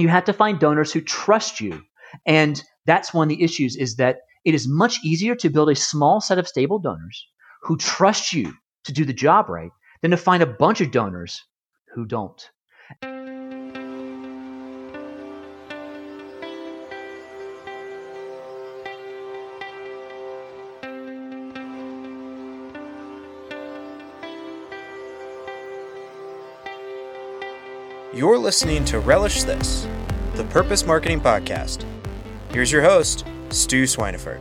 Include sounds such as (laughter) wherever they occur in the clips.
you have to find donors who trust you. And that's one of the issues is that it is much easier to build a small set of stable donors who trust you to do the job right than to find a bunch of donors who don't. You're listening to Relish This, the Purpose Marketing Podcast. Here's your host, Stu Swineford.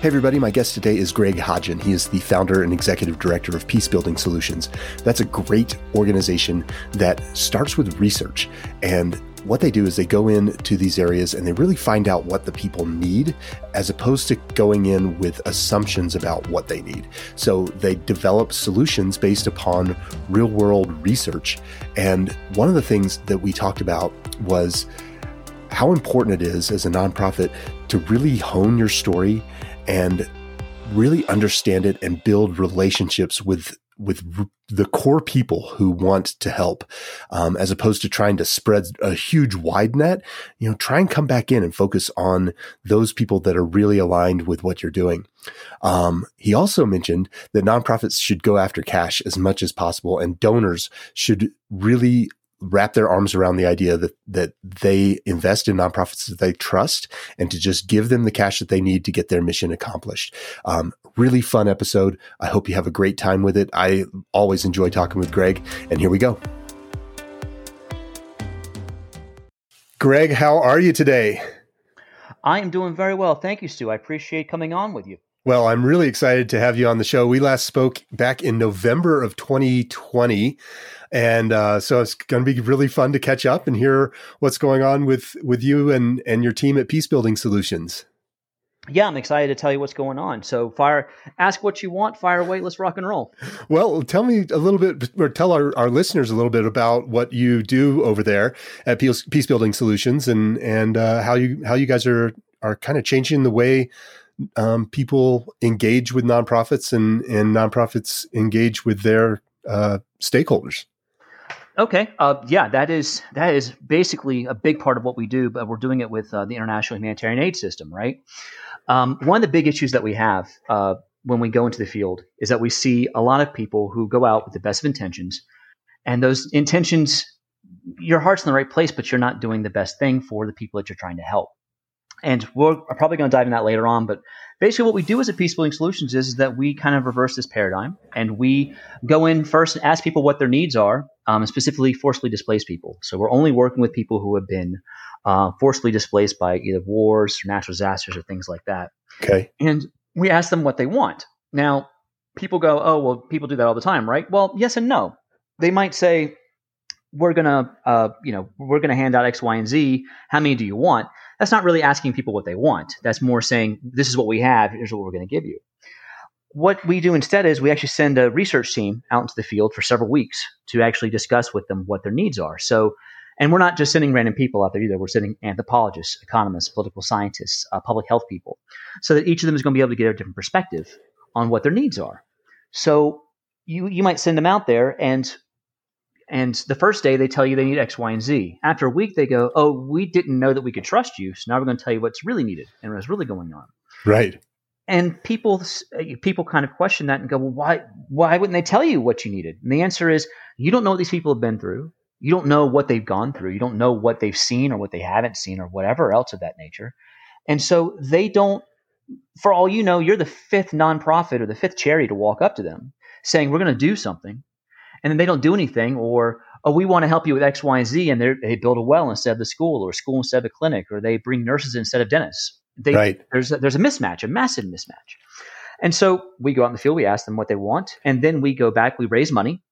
Hey, everybody, my guest today is Greg Hodgin. He is the founder and executive director of Peace Building Solutions. That's a great organization that starts with research. And what they do is they go into these areas and they really find out what the people need as opposed to going in with assumptions about what they need. So they develop solutions based upon real world research. And one of the things that we talked about was how important it is as a nonprofit to really hone your story and really understand it and build relationships with with the core people who want to help, um, as opposed to trying to spread a huge wide net. You know, try and come back in and focus on those people that are really aligned with what you're doing. Um, he also mentioned that nonprofits should go after cash as much as possible, and donors should really wrap their arms around the idea that that they invest in nonprofits that they trust and to just give them the cash that they need to get their mission accomplished. Um, really fun episode. I hope you have a great time with it. I always enjoy talking with Greg, and here we go. Greg, how are you today? I am doing very well. Thank you, Stu. I appreciate coming on with you. Well, I'm really excited to have you on the show. We last spoke back in November of 2020. And uh, so it's going to be really fun to catch up and hear what's going on with with you and and your team at Peace Building Solutions. Yeah, I'm excited to tell you what's going on. So, fire, ask what you want, fire away, let's rock and roll. Well, tell me a little bit, or tell our, our listeners a little bit about what you do over there at Peace, Peace Building Solutions, and and uh, how you how you guys are are kind of changing the way um, people engage with nonprofits and and nonprofits engage with their uh, stakeholders. Okay. Uh, yeah, that is that is basically a big part of what we do, but we're doing it with uh, the international humanitarian aid system, right? Um, one of the big issues that we have uh, when we go into the field is that we see a lot of people who go out with the best of intentions, and those intentions, your heart's in the right place, but you're not doing the best thing for the people that you're trying to help. And we're probably going to dive in that later on, but basically what we do as a peace building solutions is, is that we kind of reverse this paradigm and we go in first and ask people what their needs are, um, specifically forcibly displaced people. So we're only working with people who have been uh, forcibly displaced by either wars, or natural disasters, or things like that. Okay. And we ask them what they want. Now, people go, oh, well, people do that all the time, right? Well, yes and no. They might say, we're gonna, uh, you know, we're gonna hand out X, Y, and Z. How many do you want? That's not really asking people what they want. That's more saying, this is what we have. Here's what we're going to give you. What we do instead is we actually send a research team out into the field for several weeks to actually discuss with them what their needs are. So, and we're not just sending random people out there either. We're sending anthropologists, economists, political scientists, uh, public health people, so that each of them is going to be able to get a different perspective on what their needs are. So you you might send them out there and and the first day they tell you they need X, Y, and Z. After a week, they go, "Oh, we didn't know that we could trust you, so now we're going to tell you what's really needed and what's really going on." Right. And people people kind of question that and go, "Well, why why wouldn't they tell you what you needed?" And the answer is, you don't know what these people have been through. You don't know what they've gone through. You don't know what they've seen or what they haven't seen or whatever else of that nature. And so they don't. For all you know, you're the fifth nonprofit or the fifth charity to walk up to them saying, "We're going to do something." And then they don't do anything, or oh, we want to help you with X, Y, and Z, and they build a well instead of the school, or a school instead of a clinic, or they bring nurses instead of dentists. They, right. There's a, there's a mismatch, a massive mismatch. And so we go out in the field, we ask them what they want, and then we go back, we raise money.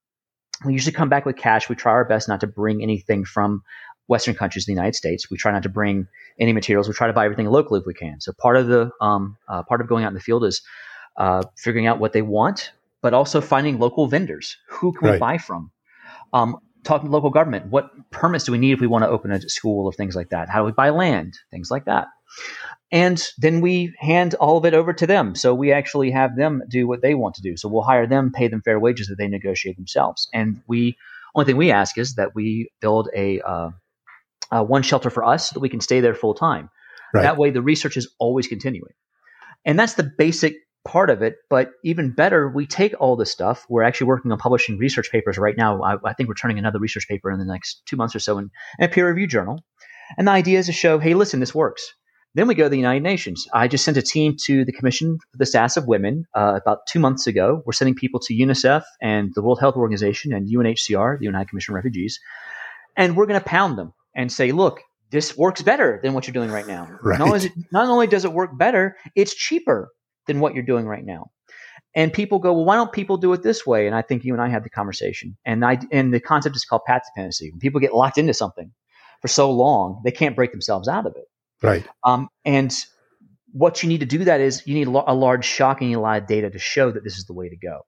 We usually come back with cash. We try our best not to bring anything from Western countries in the United States. We try not to bring any materials. We try to buy everything locally if we can. So part of the um, uh, part of going out in the field is uh, figuring out what they want, but also finding local vendors. Who can right. we buy from? Um, talking to local government. What permits do we need if we want to open a school or things like that? How do we buy land? Things like that. And then we hand all of it over to them. So we actually have them do what they want to do. So we'll hire them, pay them fair wages that they negotiate themselves. And we, only thing we ask is that we build a, uh, uh, one shelter for us so that we can stay there full time. Right. That way, the research is always continuing. And that's the basic part of it. But even better, we take all this stuff. We're actually working on publishing research papers right now. I, I think we're turning another research paper in the next two months or so in, in a peer reviewed journal. And the idea is to show, hey, listen, this works. Then we go to the United Nations. I just sent a team to the Commission for the Status of Women uh, about two months ago. We're sending people to UNICEF and the World Health Organization and UNHCR, the United Commission on Refugees, and we're going to pound them and say, look, this works better than what you're doing right now. Right. Not, only it, not only does it work better, it's cheaper than what you're doing right now. And people go, well, why don't people do it this way? And I think you and I had the conversation. And I and the concept is called path dependency. When people get locked into something for so long, they can't break themselves out of it. Right. Um, and what you need to do that is you need a large shock and a lot of data to show that this is the way to go.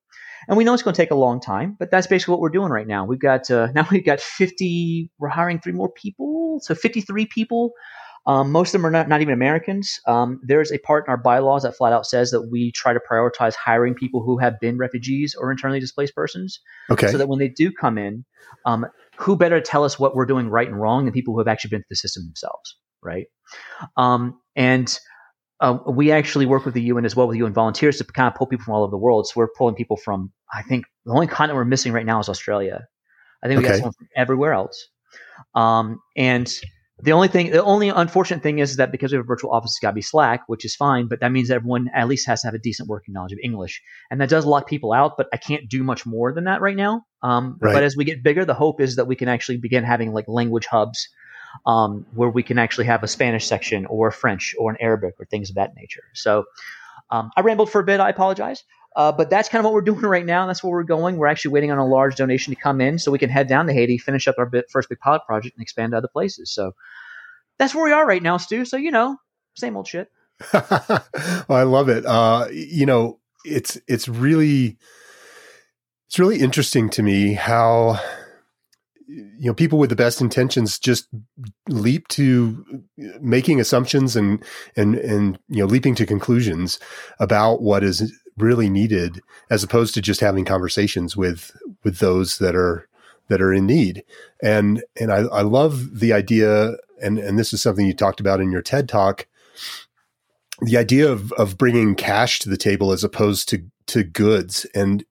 And we know it's going to take a long time, but that's basically what we're doing right now. We've got uh, (laughs) now we've got 50. We're hiring three more people, so 53 people. Um, most of them are not, not even Americans. Um, there's a part in our bylaws that flat out says that we try to prioritize hiring people who have been refugees or internally displaced persons. Okay. So that when they do come in, um, who better to tell us what we're doing right and wrong than people who have actually been through the system themselves, right? Um, and uh, we actually work with the UN as well with UN volunteers to kind of pull people from all over the world. So we're pulling people from, I think the only continent we're missing right now is Australia. I think we okay. got someone from everywhere else. Um, and the only thing, the only unfortunate thing is that because we have a virtual office, it's got to be Slack, which is fine, but that means everyone at least has to have a decent working knowledge of English. And that does lock people out, but I can't do much more than that right now. Um, right. But as we get bigger, the hope is that we can actually begin having like language hubs um, where we can actually have a Spanish section or a French or an Arabic or things of that nature. So um, I rambled for a bit. I apologize. Uh, but that's kind of what we're (laughs) doing right now. That's where we're going. We're actually waiting on a large donation to come in so we can head down to Haiti, finish up our bit, first big pilot project, and expand to other places. So that's where we are right now, Stu. So, you know, same old shit. (laughs) well, I love it. Uh, you know, it's it's really it's really interesting to me how you know people with the best intentions just leap to making assumptions and and and you know leaping to conclusions about what is really needed as opposed to just having conversations with with those that are that are in need. And and I, I love the idea and and this is something you talked about in your TED talk the idea of of bringing cash to the table as opposed to to goods. And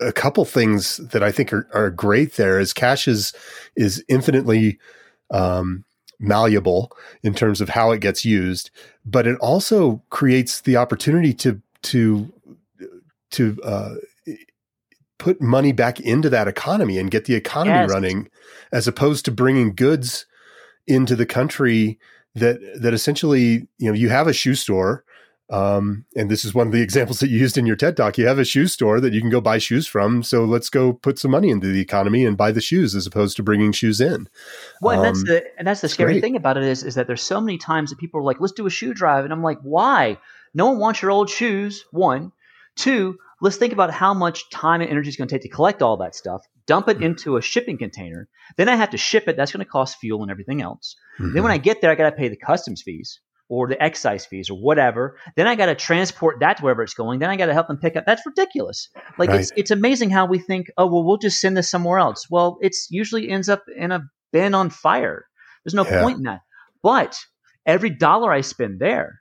a couple things that I think are, are great there is cash is is infinitely um, malleable in terms of how it gets used, but it also creates the opportunity to to to uh, put money back into that economy and get the economy yes. running, as opposed to bringing goods into the country that that essentially you know you have a shoe store um, and this is one of the (laughs) examples that you used in your TED talk. You have a shoe store that you can go buy shoes from. So let's go put some money into the economy and buy the shoes as opposed to bringing shoes in. Well, and that's um, the and that's the scary great. thing about it is is that there's so many times that people are like, let's do a shoe drive, and I'm like, why? No one wants your old shoes. One, two. Let's think about how much time and energy is going to take to collect all that stuff, dump it mm-hmm. into a shipping container. Then I have to ship it. That's going to cost fuel and everything else. Mm-hmm. Then when I get there, I got to pay the customs fees or the excise fees or whatever. Then I got to transport that to wherever it's going. Then I got to help them pick up. That's ridiculous. Like right. it's it's amazing how we think, oh well, we'll just send this somewhere else. Well, it's usually ends up in a bin on fire. There's no yeah. point in that. But every dollar I spend there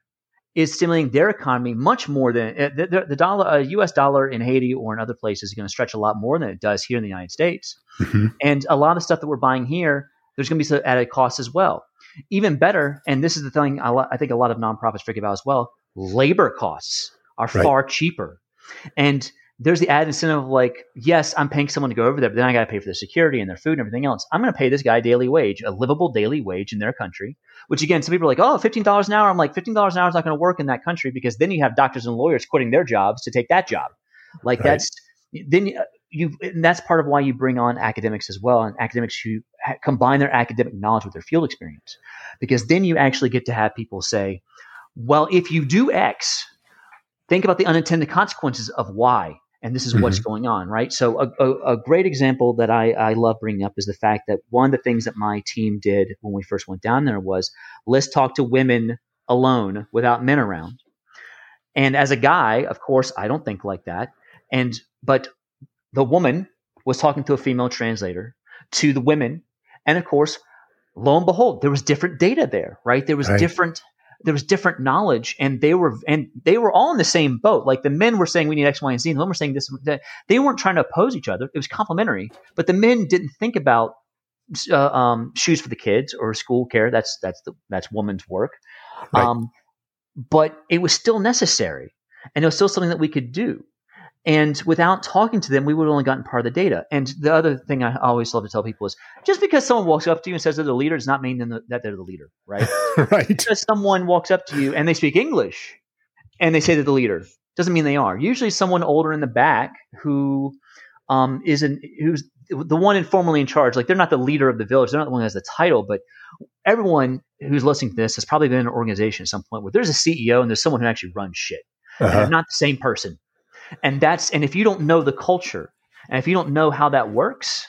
is stimulating their economy much more than uh, the, the, the, dollar, a U.S. dollar in Haiti or in other places is going to stretch a lot more than it does here in the United States. Mm-hmm. And a lot of stuff that we're buying here, there's going to be some added costs as well. Even better, and this is the thing I, think a lot of nonprofits forget about as well labor costs are right. far cheaper. And there's the added incentive of like, yes, I'm paying someone to go over there, but then I got to pay for their security and their food and everything else. I'm going to pay this guy a daily wage, a livable daily wage in their country, which again, some people are like, oh, $15 an hour. I'm like, $15 an hour is not going to work in that country because then you have doctors and lawyers quitting their jobs to take that job. Like right. that's, then uh, you, and that's part of why you bring on academics as well, and academics who ha- combine their academic knowledge with their field experience, because then you actually get to have people say, "Well, if you do X, think about the unintended consequences of Y." And this is mm-hmm. what's going on, right? So, a, a, a great example that I, I love bringing up is the fact that one of the things that my team did when we first went down there was let's talk to women alone without men around. And as a guy, of course, I don't think like that. And but the woman was talking to a female translator to the women, and of course, lo and behold, there was different data there, right? There was Right. different there was different knowledge, and they were and they were all in the same boat. Like the men were saying we need X, Y, and Z, and the women were saying this. That. They weren't trying to oppose each other. It was complementary, but the men didn't think about uh, um, shoes for the kids or school care. That's that's the that's woman's work. Right. Um, but it was still necessary, and it was still something that we could do. And without talking to them, we would have only gotten part of the data. And the other thing I always love to tell people is just because someone walks up to you and says they're the leader does not mean that they're the leader, right? (laughs) right. because someone walks up to you and they speak English and they say they're the leader doesn't mean they are. Usually, someone older in the back who um, is in, who's the one informally in charge. Like they're not the leader of the village. They're not the one who has the title, but everyone who's listening to this has probably been in an organization at some point where there's a CEO and there's someone who actually runs shit. And Uh-huh. they're not the same person. And that's and if you don't know the culture and if you don't know how that works,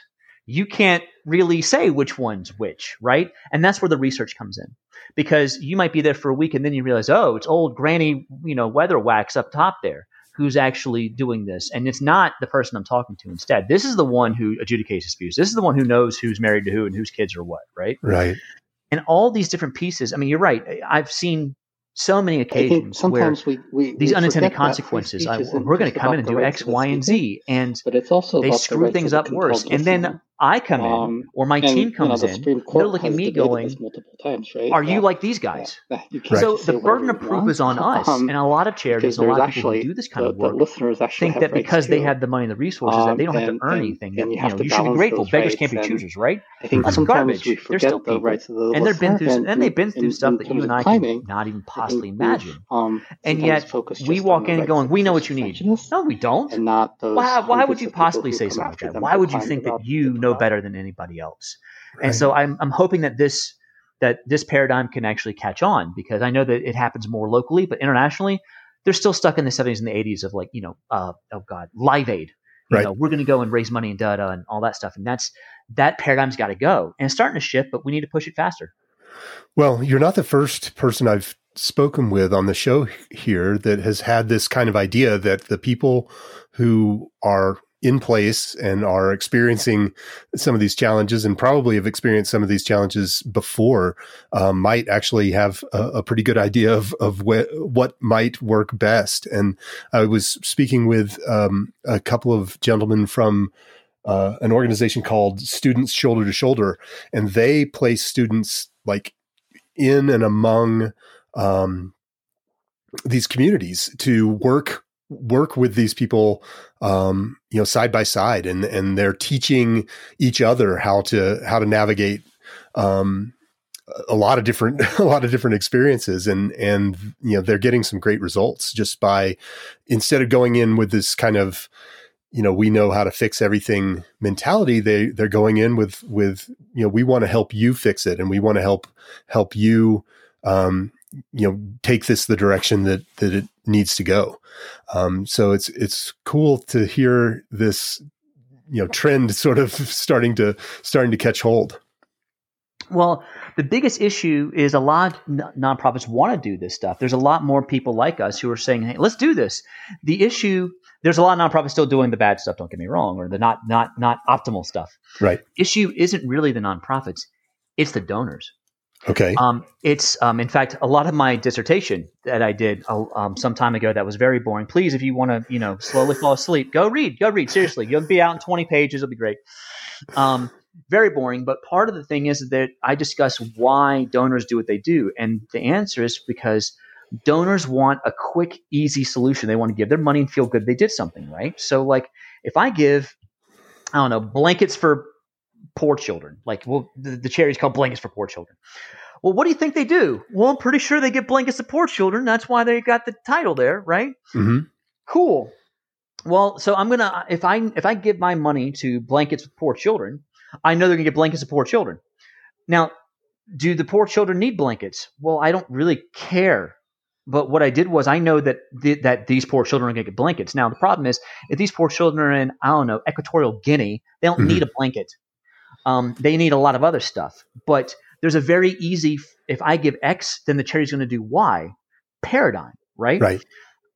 you can't really say which one's which, right? And that's where the research comes in. Because you might be there for a week and then you realize, oh, it's old granny, you know, Weatherwax up top there who's actually doing this. And it's not the person I'm talking to instead. This is the one who adjudicates disputes. This is the one who knows who's married to who and whose kids are what, right? Right. And all these different pieces. I mean, you're right. I've seen so many occasions where sometimes we, we these we unintended forget that free consequences. I, we're going to come in and do X, Y, and Z, and but it's also they about the screw things up worse. And then. I come in, Um, or my and, team you know, comes the in. They're looking at me going, multiple times, right? "Are you like these guys?" you can't So the burden of proof is on us, Um, and a lot of charities a lot of people who do this kind the, of work the listeners actually think that because they have the money and the resources that Um, they don't have to earn anything. That, you you know, you should be grateful. Beggars can't be choosers, right? I think That's garbage. They're still people. rights of the And they've been through, and, they've been through stuff that you and I can not even I possibly imagine. Um, And yet, we walk in going, "We know what you need." No, we don't. and not those. Why, why would you possibly say something like that? Why would you think that you know better than anybody else? And so I'm I'm hoping that this that this paradigm can actually catch on because I know that it happens more locally, but internationally, they're still stuck in the 70s and the 80s of like you know, uh, oh god, Live Aid. You Right. know, we're going to go and raise money and da da and all that stuff, and that's that paradigm's got to go, and it's starting to shift, but we need to push it faster. Well, you're not the first person I've spoken with on the show here that has had this kind of idea that the people who are in place and are experiencing some of these challenges and probably have experienced some of these challenges before um, might actually have a, a pretty good idea of, of wh- what might work best. And I was speaking with um, a couple of gentlemen from uh, an organization called Students Shoulder to Shoulder, and they place students like in and among um, these communities to work work with these people um, you know side by side and and they're teaching each other how to how to navigate um, a lot of different (laughs) a lot of different experiences and and you know they're getting some great results just by instead of going in with this kind of you know we know how to fix everything mentality they they're going in with with you know we want to help you fix it and we want to help help you um you know take this the direction that that it needs to go um so it's it's cool to hear this you know trend sort of (laughs) starting to starting to catch hold Well, the biggest issue is a lot of nonprofits want to do this stuff. There's a lot more people like us who are saying, "Hey, let's do this." The issue there's a lot of nonprofits still doing the bad stuff. Don't get me wrong, or the not not not optimal stuff. right Issue isn't really the nonprofits; it's the donors. Okay Um, it's um, in fact a lot of my dissertation that I did uh, um, some time ago that was very boring. Please, if you want to, you know, slowly fall asleep, go read. Go read. Seriously, you'll be out in 20 pages. It'll be great. Um, very boring. But part of the thing is that I discuss why donors do what they do, and the answer is because donors want a quick, easy solution. They want to give their money and feel good they did something right. So, like, if I give, I don't know, blankets for poor children. Like, well, the, the charity's called Blankets for Poor Children. Well, what do you think they do? Well, I'm pretty sure they get blankets to poor children. That's why they got the title there, right? hmm Cool. Well, so I'm gonna if I if I give my money to blankets for poor children, I know they're gonna get blankets to poor children. Now, do the poor children need blankets? Well, I don't really care. But what I did was I know that th- that these poor children are going to get blankets. Now the problem is if these poor children are in I don't know Equatorial Guinea, they don't Mhm. need a blanket. Um, they need a lot of other stuff. But there's a very easy if I give X, then the charity's going to do Y paradigm, right? Right.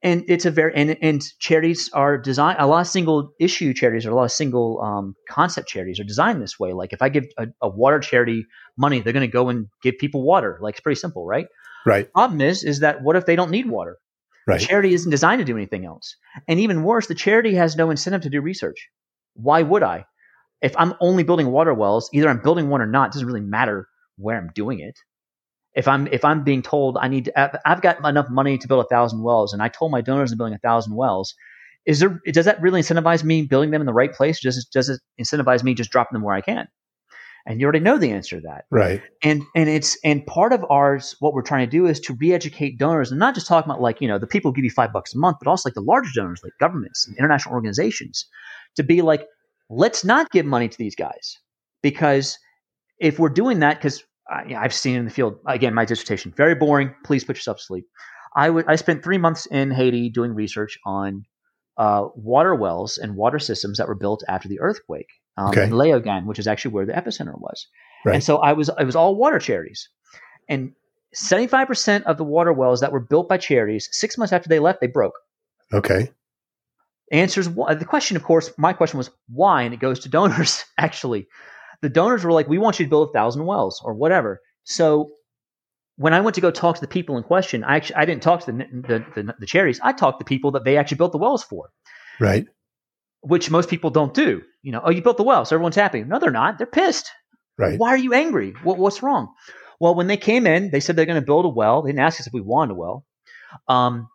And it's a very and and charities are designed. A lot of single issue charities or a lot of single um, concept charities are designed this way. Like if I give a, a water charity money, they're going to go and give people water. Like it's pretty simple, right? Right. Problem is, is that what if they don't need water? Right. The charity isn't designed to do anything else. And even worse, the charity has no incentive to do research. Why would I? If I'm only building water wells, either I'm building one or not, it doesn't really matter where I'm doing it. If I'm if I'm being told I need to, I've got enough money to build a thousand wells, and I told my donors I'm building a thousand wells, is there does that really incentivize me building them in the right place? Does it, does it incentivize me just dropping them where I can? And you already know the answer to that. Right. And and it's and part of ours, what we're trying to do is to re-educate donors, and not just talking about like you know the people who give you five bucks a month, but also like the larger donors, like governments and international organizations, to be like, let's not give money to these guys because if we're doing that, because I, I've seen in the field again, my dissertation very boring. Please put yourself to sleep. I would I spent three months in Haiti doing research on uh, water wells and water systems that were built after the earthquake um, Okay. in Leogane, which is actually where the epicenter was. Right. And so I was it was all water charities, and seventy five percent of the water wells that were built by charities, six months after they left, they broke. Okay. Answers the question, of course. My question was why, and it goes to donors. (laughs) Actually, the donors were like, "We want you to build a thousand wells or whatever." So when I went to go talk to the people in question, I actually I didn't talk to the the, the, the charities. I talked to people that they actually built the wells for, Right. which most people don't do. You know, oh, you built the well, so everyone's happy. No, they're not. They're pissed. Right. Why are you angry? What, what's wrong? Well, when they came in, they said they're going to build a well. They didn't ask us if we wanted a well. Um,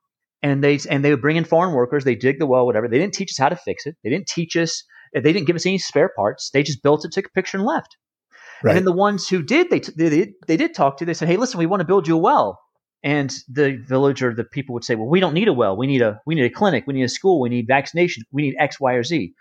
and they and they would bring in foreign workers. They dig the well, whatever. They didn't teach us how to fix it. They didn't teach us. They didn't give us any spare parts. They just built it, took a picture, and left. Right. And then the ones who did, they, t- they did they did talk to. They said, "Hey, listen, we want to build you a well." And the village or the people would say, "Well, we don't need a well. We need a we need a clinic. We need a school. We need vaccination. We need X, Y, or Z."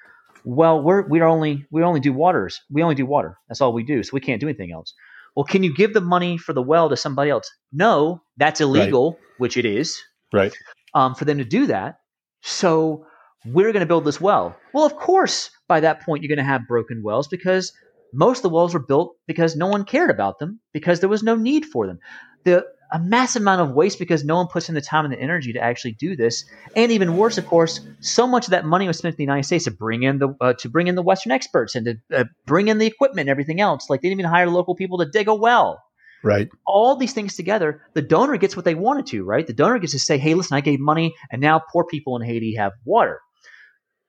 Well, we're we only we only do waters. We only do water. That's all we do. So we can't do anything else. Well, can you give the money for the well to somebody else? No, that's illegal, which it is Right. Um, for them to do that. So we're going to build this well. Well, of course, by that point, you're going to have broken wells because most of the wells were built because no one cared about them because there was no need for them. The a massive amount of waste because no one puts in the time and the energy to actually do this. And even worse, of course, so much of that money was spent in the United States to bring in the uh, to bring in the Western experts and to uh, bring in the equipment and everything else. Like they didn't even hire local people to dig a well Right. all these things together, the donor gets what they wanted to, right? The donor gets to say, hey, listen, I gave money, and now poor people in Haiti have water.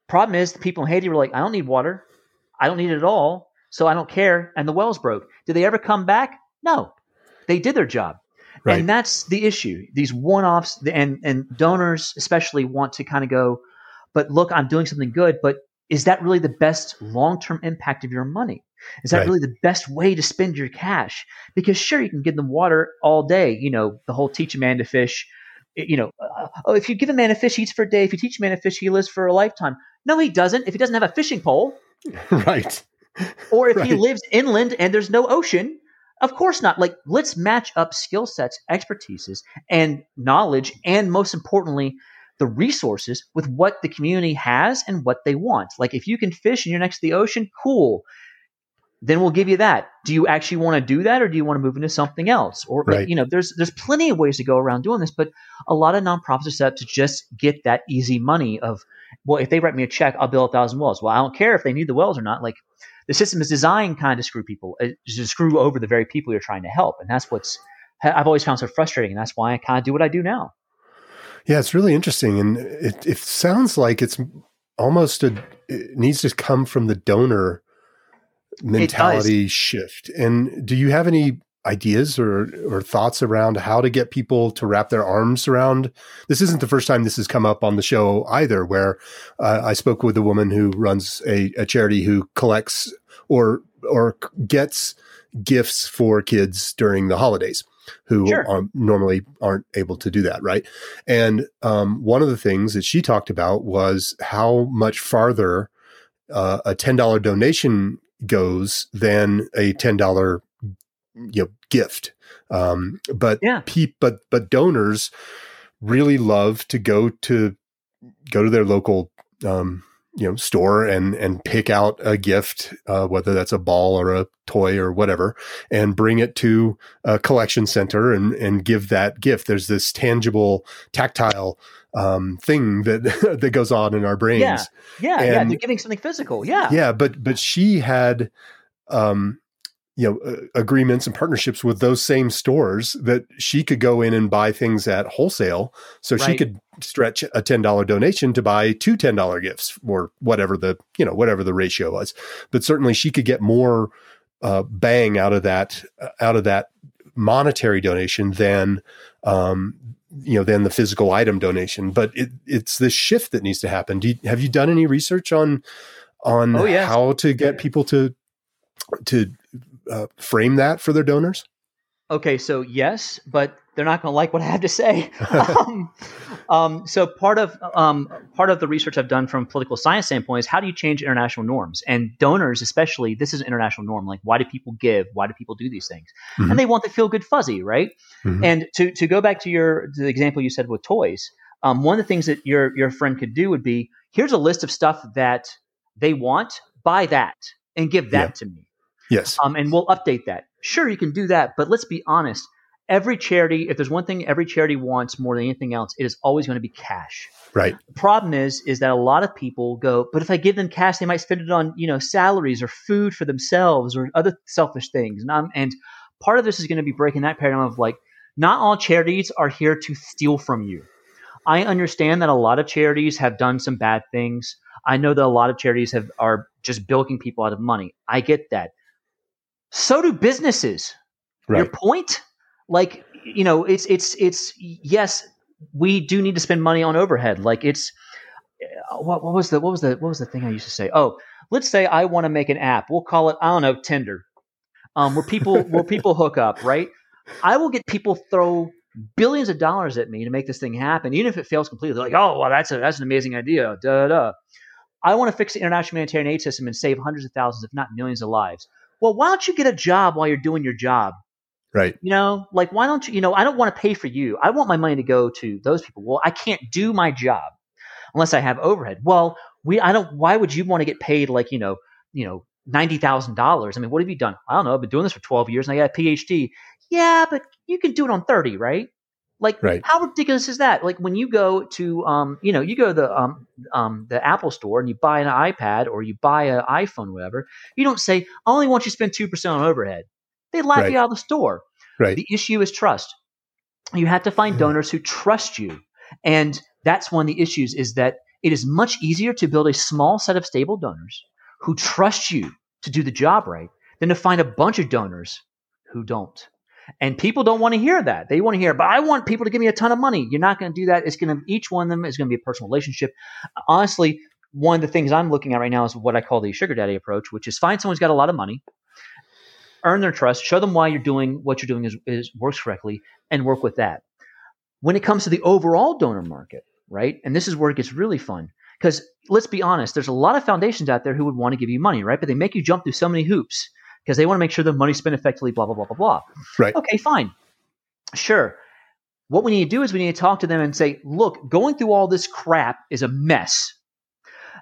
Problem is, the people in Haiti were like, I don't need water. I don't need it at all. So I don't care. And the wells broke. Did they ever come back? No. They did their job. Right. And that's the issue. These one offs, and, and donors especially want to kind of go, but look, I'm doing something good, but is that really the best long term impact of your money? Is that Right. really the best way to spend your cash? Because sure, you can give them water all day. You know, the whole teach a man to fish. You know, uh, oh, if you give a man a fish, he eats for a day. If you teach a man a fish, he lives for a lifetime. No, he doesn't. If he doesn't have a fishing pole, (laughs) right. or if he lives inland and there's no ocean, of course not. Like, let's match up skill sets, expertises, and knowledge, and most importantly, the resources with what the community has and what they want. Like, if you can fish and you're next to the ocean, cool. Then we'll give you that. Do you actually want to do that, or do you want to move into something else? Or Right. you know, there's there's plenty of ways to go around doing this, but a lot of nonprofits are set up to just get that easy money of, well, if they write me a check, I'll build a thousand wells. Well, I don't care if they need the wells or not. Like the system is designed kind of to screw people, uh, to screw over the very people you're trying to help, and that's what's I've always found so frustrating, and that's why I kind of do what I do now. Yeah, it's really interesting, and it, it sounds like it's almost a it needs to come from the donor mentality shift. And do you have any ideas or or thoughts around how to get people to wrap their arms around? This isn't the first time this has come up on the show either. Where uh, I spoke with a woman who runs a, a charity who collects or or gets gifts for kids during the holidays who Sure. normally aren't able to do that, right? And um, one of the things that she talked about was how much farther uh, a ten dollar donation goes than a ten dollar you know gift. Um, but Yeah. pe- but but donors really love to go to go to their local um, you know store and and pick out a gift uh, whether that's a ball or a toy or whatever and bring it to a collection center and and give that gift there's this tangible tactile um, thing that (laughs) that goes on in our brains. Yeah, yeah, yeah. And- They're giving something physical. Yeah, yeah but but she had um you know uh, agreements and partnerships with those same stores that she could go in and buy things at wholesale. So she could stretch a $10 donation to buy two $10 gifts or whatever the you know whatever the ratio was. But certainly she could get more uh, bang out of that uh, out of that monetary donation than um you know than the physical item donation but it, it's this shift that needs to happen Do you, have you done any research on on Oh, yes. how to get people to to uh, frame that for their donors Okay, so yes, but they're not going to like what I have to say. (laughs) um, um, so part of um, part of the research I've done from a political science standpoint is how do you change international norms and donors, especially. This is an international norm. Like, why do people give? Why do people do these things? Mhm. And they want the feel good fuzzy, right? Mhm. And to to go back to your to the example you said with toys, um, one of the things that your your friend could do would be here's a list of stuff that they want. Buy that and give that Yeah. to me yes um, and we'll update that. Sure, you can do that, but let's be honest. Every charity, if there's one thing every charity wants more than anything else, it is always going to be cash. right The problem is, is that a lot of people go, but if I give them cash, they might spend it on, you know, salaries or food for themselves or other selfish things. And, I'm, and part of this is going to be breaking that paradigm of like, not all charities are here to steal from you. I understand that a lot of charities have done some bad things. I know that a lot of charities have are just bilking people out of money. I get that. So do businesses. Right. Your point? Like, you know, it's it's it's yes, we do need to spend money on overhead. Like it's uh, what, what was the what was the what was the thing I used to say? Oh, let's say I want to make an app. We'll call it I don't know Tinder, um, where people where people hook up. Right? I will get people throw billions of dollars at me to make this thing happen, even if it fails completely. They're like, oh, well, that's a that's an amazing idea. Da da. I want to fix the international humanitarian aid system and save hundreds of thousands, if not millions, of lives. Well, why don't you get a job while you're doing your job? Right You know, like why don't you? You know, I don't want to pay for you. I want my money to go to those people. Well, I can't do my job unless I have overhead. Well, we I don't. Why would you want to get paid like you know, you know, ninety thousand dollars? I mean, what have you done? I don't know. I've been doing this for twelve years and I got a PhD. Yeah, but you can do it on thirty, right? Like, Right. how ridiculous is that? Like when you go to, um, you know, you go to the um, um, the Apple store and you buy an iPad or you buy an iPhone, whatever. You don't say, "I only want you to spend two percent on overhead." They laugh Right. you out of the store. Right The issue is trust. You have to find donors who trust you. And that's one of the issues is that it is much easier to build a small set of stable donors who trust you to do the job right than to find a bunch of donors who don't. And people don't want to hear that. They want to hear, but I want people to give me a ton of money. You're not going to do that. It's going to, each one of them is going to be a personal relationship. Honestly, one of the things I'm looking at right now is what I call the sugar daddy approach, which is find someone who's got a lot of money, earn their trust, show them why you're doing what you're doing is, is works correctly, and work with that. When it comes to the overall donor market, right? And this is where it gets really fun. Because let's be honest, there's a lot of foundations out there who would want to give you money, right? But they make you jump through so many hoops because they want to make sure the money's spent effectively, blah, blah, blah, blah, blah. Right. Okay, fine. Sure. What we need to do is we need to talk to them and say, look, going through all this crap is a mess.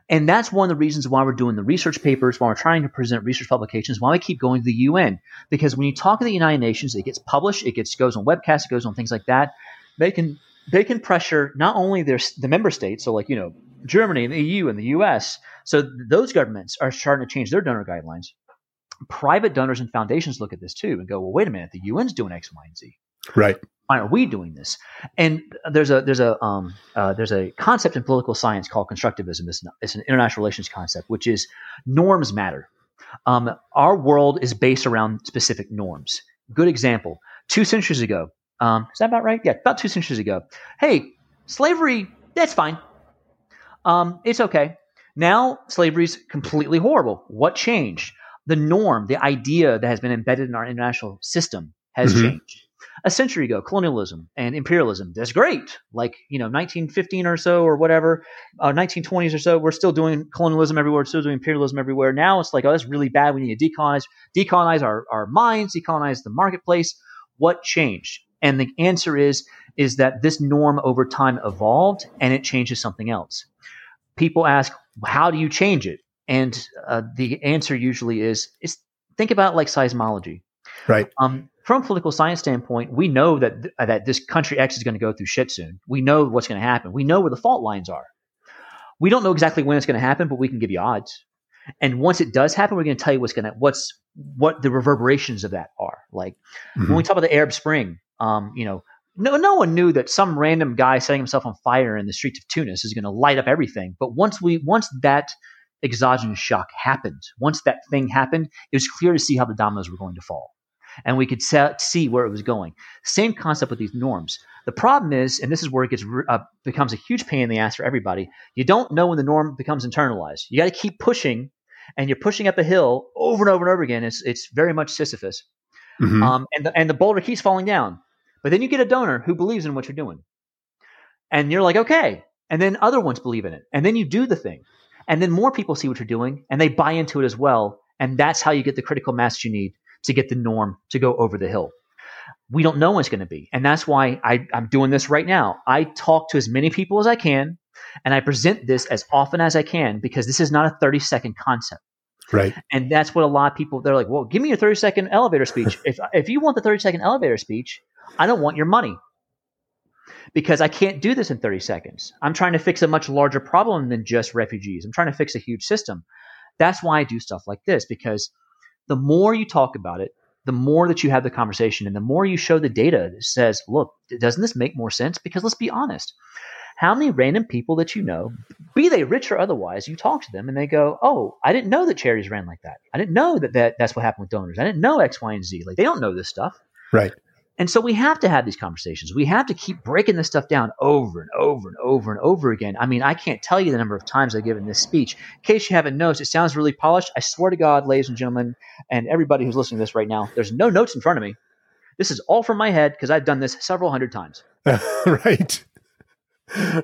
And that's one of the reasons why we're doing the research papers, why we're trying to present research publications, why we keep going to the UN. Because when you talk to the United Nations, it gets published, it gets goes on webcasts, it goes on things like that. They can they can pressure not only their the member states, so like you know Germany and the EU and the US. So those governments are starting to change their donor guidelines. Private donors and foundations look at this too and go, well, wait a minute, the UN's doing X, Y, and Z right why are we doing this? And there's a there's a um, uh, there's a concept in political science called constructivism. It's, an- it's an international relations concept, which is norms matter. Um, our world is based around specific norms. Good example: two centuries ago. Um, is that about right? Yeah, about two centuries ago. Hey, slavery, that's fine. Um, it's okay. Now slavery's completely horrible. What changed? The norm, the idea that has been embedded in our international system has Mhm. changed a century ago, colonialism and imperialism. That's great. Like, you know, 1915 or so or whatever, uh, 1920s or so, we're still doing colonialism everywhere, we're still doing imperialism everywhere. Now it's like, oh, that's really bad. We need to decolonize, decolonize our, our minds, decolonize the marketplace. What changed? And the answer is, is that this norm over time evolved and it changes something else. people ask, how do you change it? And uh, the answer usually is, is think about like seismology. Right. Um, from a political science standpoint, we know that th- that this country X is going to go through shit soon. We know what's going to happen. We know where the fault lines are. We don't know exactly when it's going to happen, but we can give you odds. And once it does happen, we're going to tell you what's going to what's what the reverberations of that are. Like mm-hmm. when we talk about the Arab Spring, um, you know, no no one knew that some random guy setting himself on fire in the streets of Tunis is going to light up everything. But once we once that exogenous shock happened, once that thing happened, it was clear to see how the dominoes were going to fall and we could see where it was going. Same concept with these norms. The problem is, and this is where it gets uh, becomes a huge pain in the ass for everybody. You don't know when the norm becomes internalized. You got to keep pushing, and you're pushing up a hill over and over and over again. It's it's very much Sisyphus, mm-hmm. um, and the, and the boulder keeps falling down. But then you get a donor who believes in what you're doing, and you're like, okay. And then other ones believe in it, and then you do the thing, and then more people see what you're doing, and they buy into it as well. And that's how you get the critical mass you need to get the norm to go over the hill. We don't know when it's going to be. And that's why I, I'm doing this right now. I talk to as many people as I can and I present this as often as I can because this is not a 30 second concept. Right. And that's what a lot of people they're like, well, give me your 30 second elevator (laughs) speech. if if you want the 30 second elevator speech, I don't want your money. Because I can't do this in 30 seconds. I'm trying to fix a much larger problem than just refugees. I'm trying to fix a huge system. That's why I do stuff like this because the more you talk about it, the more that you have the conversation and the more you show the data that says, look, doesn't this make more sense? Because let's be honest. How many random people that you know, be they rich or otherwise, you talk to them and they go, "Oh, I didn't know that charities ran like that. I didn't know that, that that's what happened with donors. I didn't know X, Y, and Z. Like they don't know this stuff." Right. And so we have to have these conversations. We have to keep breaking this stuff down over and over and over and over again. I mean, I can't tell you the number of times I've given this speech. In case you haven't noticed, it sounds really polished. I swear to God, ladies and gentlemen, and everybody who's listening to this right now, there's no notes in front of me. This is all from my head because I've done this several hundred times. (laughs) right.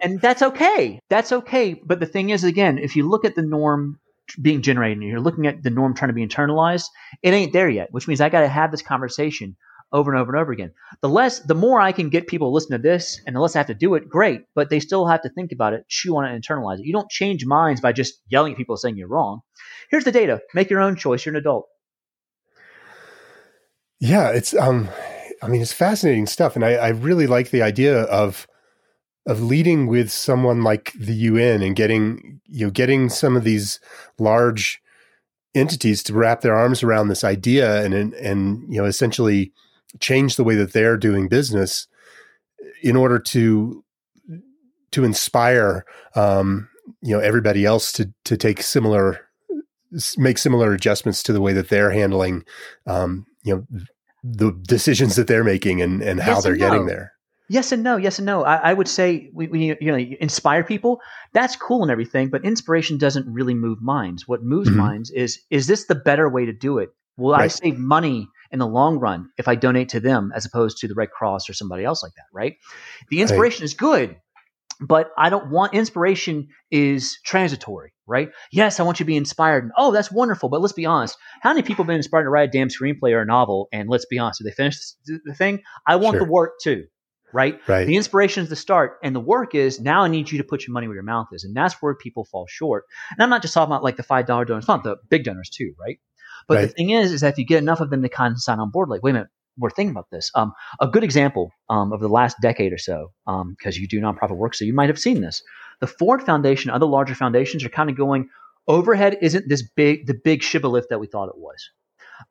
and that's okay. That's okay. But the thing is, again, if you look at the norm being generated and you're looking at the norm trying to be internalized, it ain't there yet, which means I got to have this conversation over and over and over again. The less, the more I can get people to listen to this, and the less I have to do it, great. But they still have to think about it, chew on it, and internalize it. You don't change minds by just yelling at people saying you're wrong. Here's the data. Make your own choice. You're an adult. Yeah, it's um, I mean, it's fascinating stuff, and I, I really like the idea of of leading with someone like the UN and getting you know getting some of these large entities to wrap their arms around this idea and and, and you know essentially change the way that they're doing business in order to to inspire um, you know everybody else to to take similar make similar adjustments to the way that they're handling um, you know the decisions that they're making and and how yes they're no. getting there yes and no yes and no i, I would say we, we, you know inspire people that's cool and everything but inspiration doesn't really move minds what moves mm-hmm. minds is is this the better way to do it will right. i save money in the long run if I donate to them as opposed to the Red Cross or somebody else like that, right? The inspiration right. is good, but I don't want inspiration is transitory, right? Yes, I want you to be inspired. And, oh, that's wonderful. But let's be honest. How many people have been inspired to write a damn screenplay or a novel? And let's be honest, did they finish the thing? I want sure. the work too, right? right? The inspiration is the start, and the work is now I need you to put your money where your mouth is. And that's where people fall short. And I'm not just talking about like the $5 donors, not the big donors too, right? But right. the thing is, is that if you get enough of them to kind of sign on board, like, wait a minute, we're thinking about this. Um, a good example um, of the last decade or so, because um, you do nonprofit work, so you might have seen this. The Ford Foundation, other larger foundations are kind of going, overhead isn't this big, the big shibboleth that we thought it was.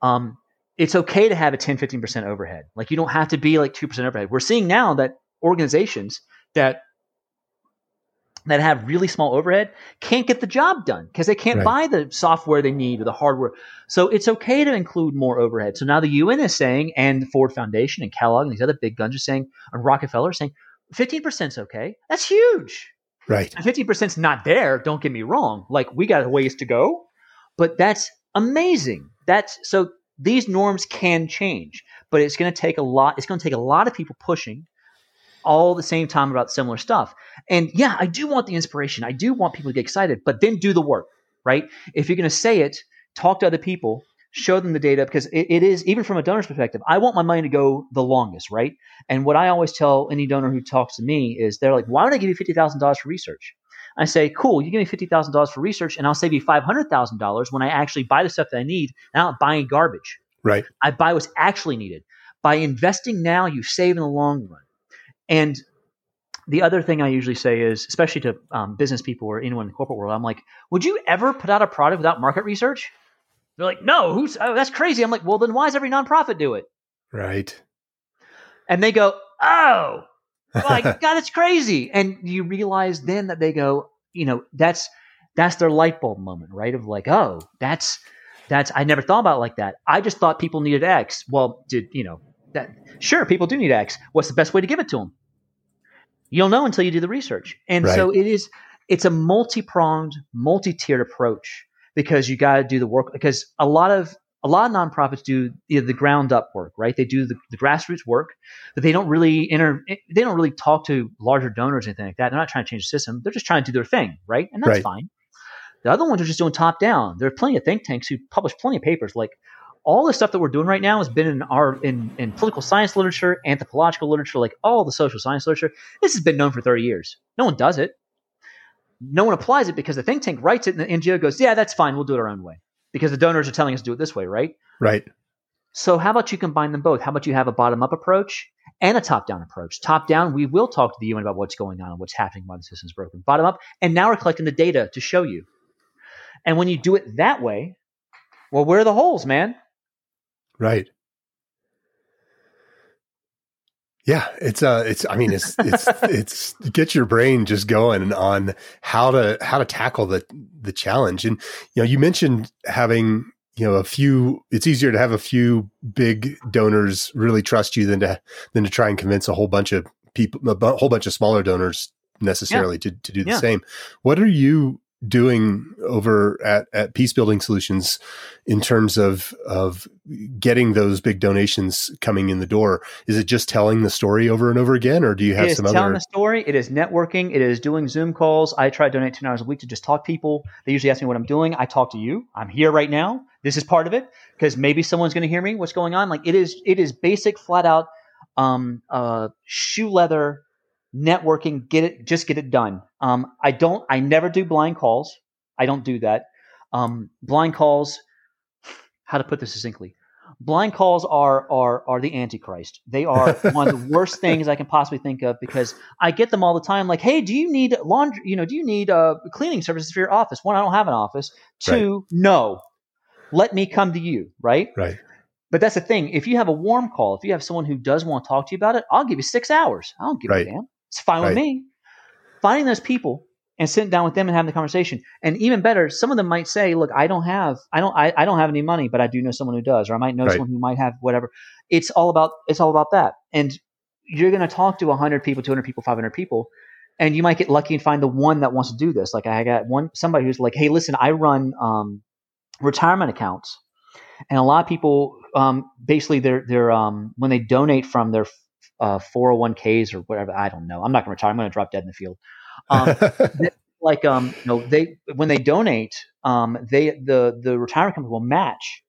Um, it's okay to have a 10, 15% overhead. Like you don't have to be like 2% overhead. We're seeing now that organizations that that have really small overhead can't get the job done because they can't right. buy the software they need or the hardware. So it's okay to include more overhead. So now the UN is saying, and the Ford Foundation and Kellogg and these other big guns are saying, and Rockefeller is saying, 15% is okay. That's huge. Right. And 15% is not there. Don't get me wrong. Like we got a ways to go, but that's amazing. That's so these norms can change, but it's going to take a lot. It's going to take a lot of people pushing all the same time about similar stuff. And yeah, I do want the inspiration. I do want people to get excited, but then do the work, right? If you're going to say it, talk to other people, show them the data because it, it is, even from a donor's perspective, I want my money to go the longest, right? And what I always tell any donor who talks to me is they're like, why would I give you $50,000 for research? I say, cool, you give me fifty thousand dollars for research, and I'll save you five hundred thousand dollars when I actually buy the stuff that I need. And I'm not buying garbage. Right. I buy what's actually needed. By investing now, you save in the long run. And the other thing I usually say is, especially to um, business people or anyone in the corporate world, I'm like, would you ever put out a product without market research? They're like, no, who's oh, that's crazy. I'm like, well, then why does every nonprofit do it? Right. And they go, oh, my (laughs) God, it's crazy. And you realize then that they go, you know, that's that's their light bulb moment, right? Of like, oh, that's that's I never thought about it like that. I just thought people needed X. Well, did you know that? Sure, people do need X. What's the best way to give it to them? You'll know until you do the research. And Right. so it is. It's a multi-pronged, multi-tiered approach because you got to do the work. Because a lot of a lot of nonprofits do the ground up work, right? They do the, the grassroots work, but they don't really enter. They don't really talk to larger donors or anything like that. They're not trying to change the system. They're just trying to do their thing, right? And that's Right. fine. The other ones are just doing top down. There are plenty of think tanks who publish plenty of papers. Like all the stuff that we're doing right now has been in our in, in political science literature, anthropological literature, like all the social science literature. This has been known for 30 years. No one does it. No one applies it because the think tank writes it and the NGO goes, yeah, that's fine. We'll do it our own way because the donors are telling us to do it this way, right? Right. So how about you combine them both? How about you have a bottom up approach and a top down approach? Top down, we will talk to the UN about what's going on and what's happening why the system's broken. Bottom up, and now we're collecting the data to show you. And when you do it that way, well, where are the holes, man? Right. Yeah, it's uh it's I mean it's it's (laughs) it's get your brain just going on how to how to tackle the the challenge. And you know, you mentioned having, you know, a few it's easier to have a few big donors really trust you than to than to try and convince a whole bunch of people a bu- whole bunch of smaller donors necessarily to to do the Yeah. same. What are you doing over at, at Peace Building Solutions in terms of of getting those big donations coming in the door? Is it just telling the story over and over again, or do you have some telling other? the story. It is networking. It is doing Zoom calls. I try to donate ten hours a week to just talk to people. They usually ask me what I'm doing. I talk to you. I'm here right now. This is part of it because maybe someone's going to hear me. What's going on? Like it is. It is basic, flat out, um, uh, shoe leather networking. Get it. Just get it done. Um, I don't. I never do blind calls. I don't do that. Um, blind calls. How to put this succinctly? blind calls are are are the antichrist they are (laughs) one of the worst things i can possibly think of because i get them all the time like hey do you need laundry you know do you need uh, cleaning services for your office one i don't have an office two no let me come to you right Right. but that's the thing if you have a warm call if you have someone who does want to talk to you about it i'll give you six hours i don't give Right. a damn it's fine Right. with me finding those people and sitting down with them and having the conversation. And even better, some of them might say, "Look, I don't have, I don't, I, I don't have any money, but I do know someone who does, or I might know Right. someone who might have whatever." It's all about, it's all about that. And you're going to talk to 100 people, 200 people, 500 people, and you might get lucky and find the one that wants to do this. Like I got one, somebody who's like, "Hey, listen, I run um, retirement accounts." And a lot of people, um, basically, they're they're um, when they donate from their uh, 401ks or whatever. I don't know. I'm not going to retire. I'm going to drop dead in the field. Um, (laughs) like um, you know, they when they donate, um, they the the retirement company will match.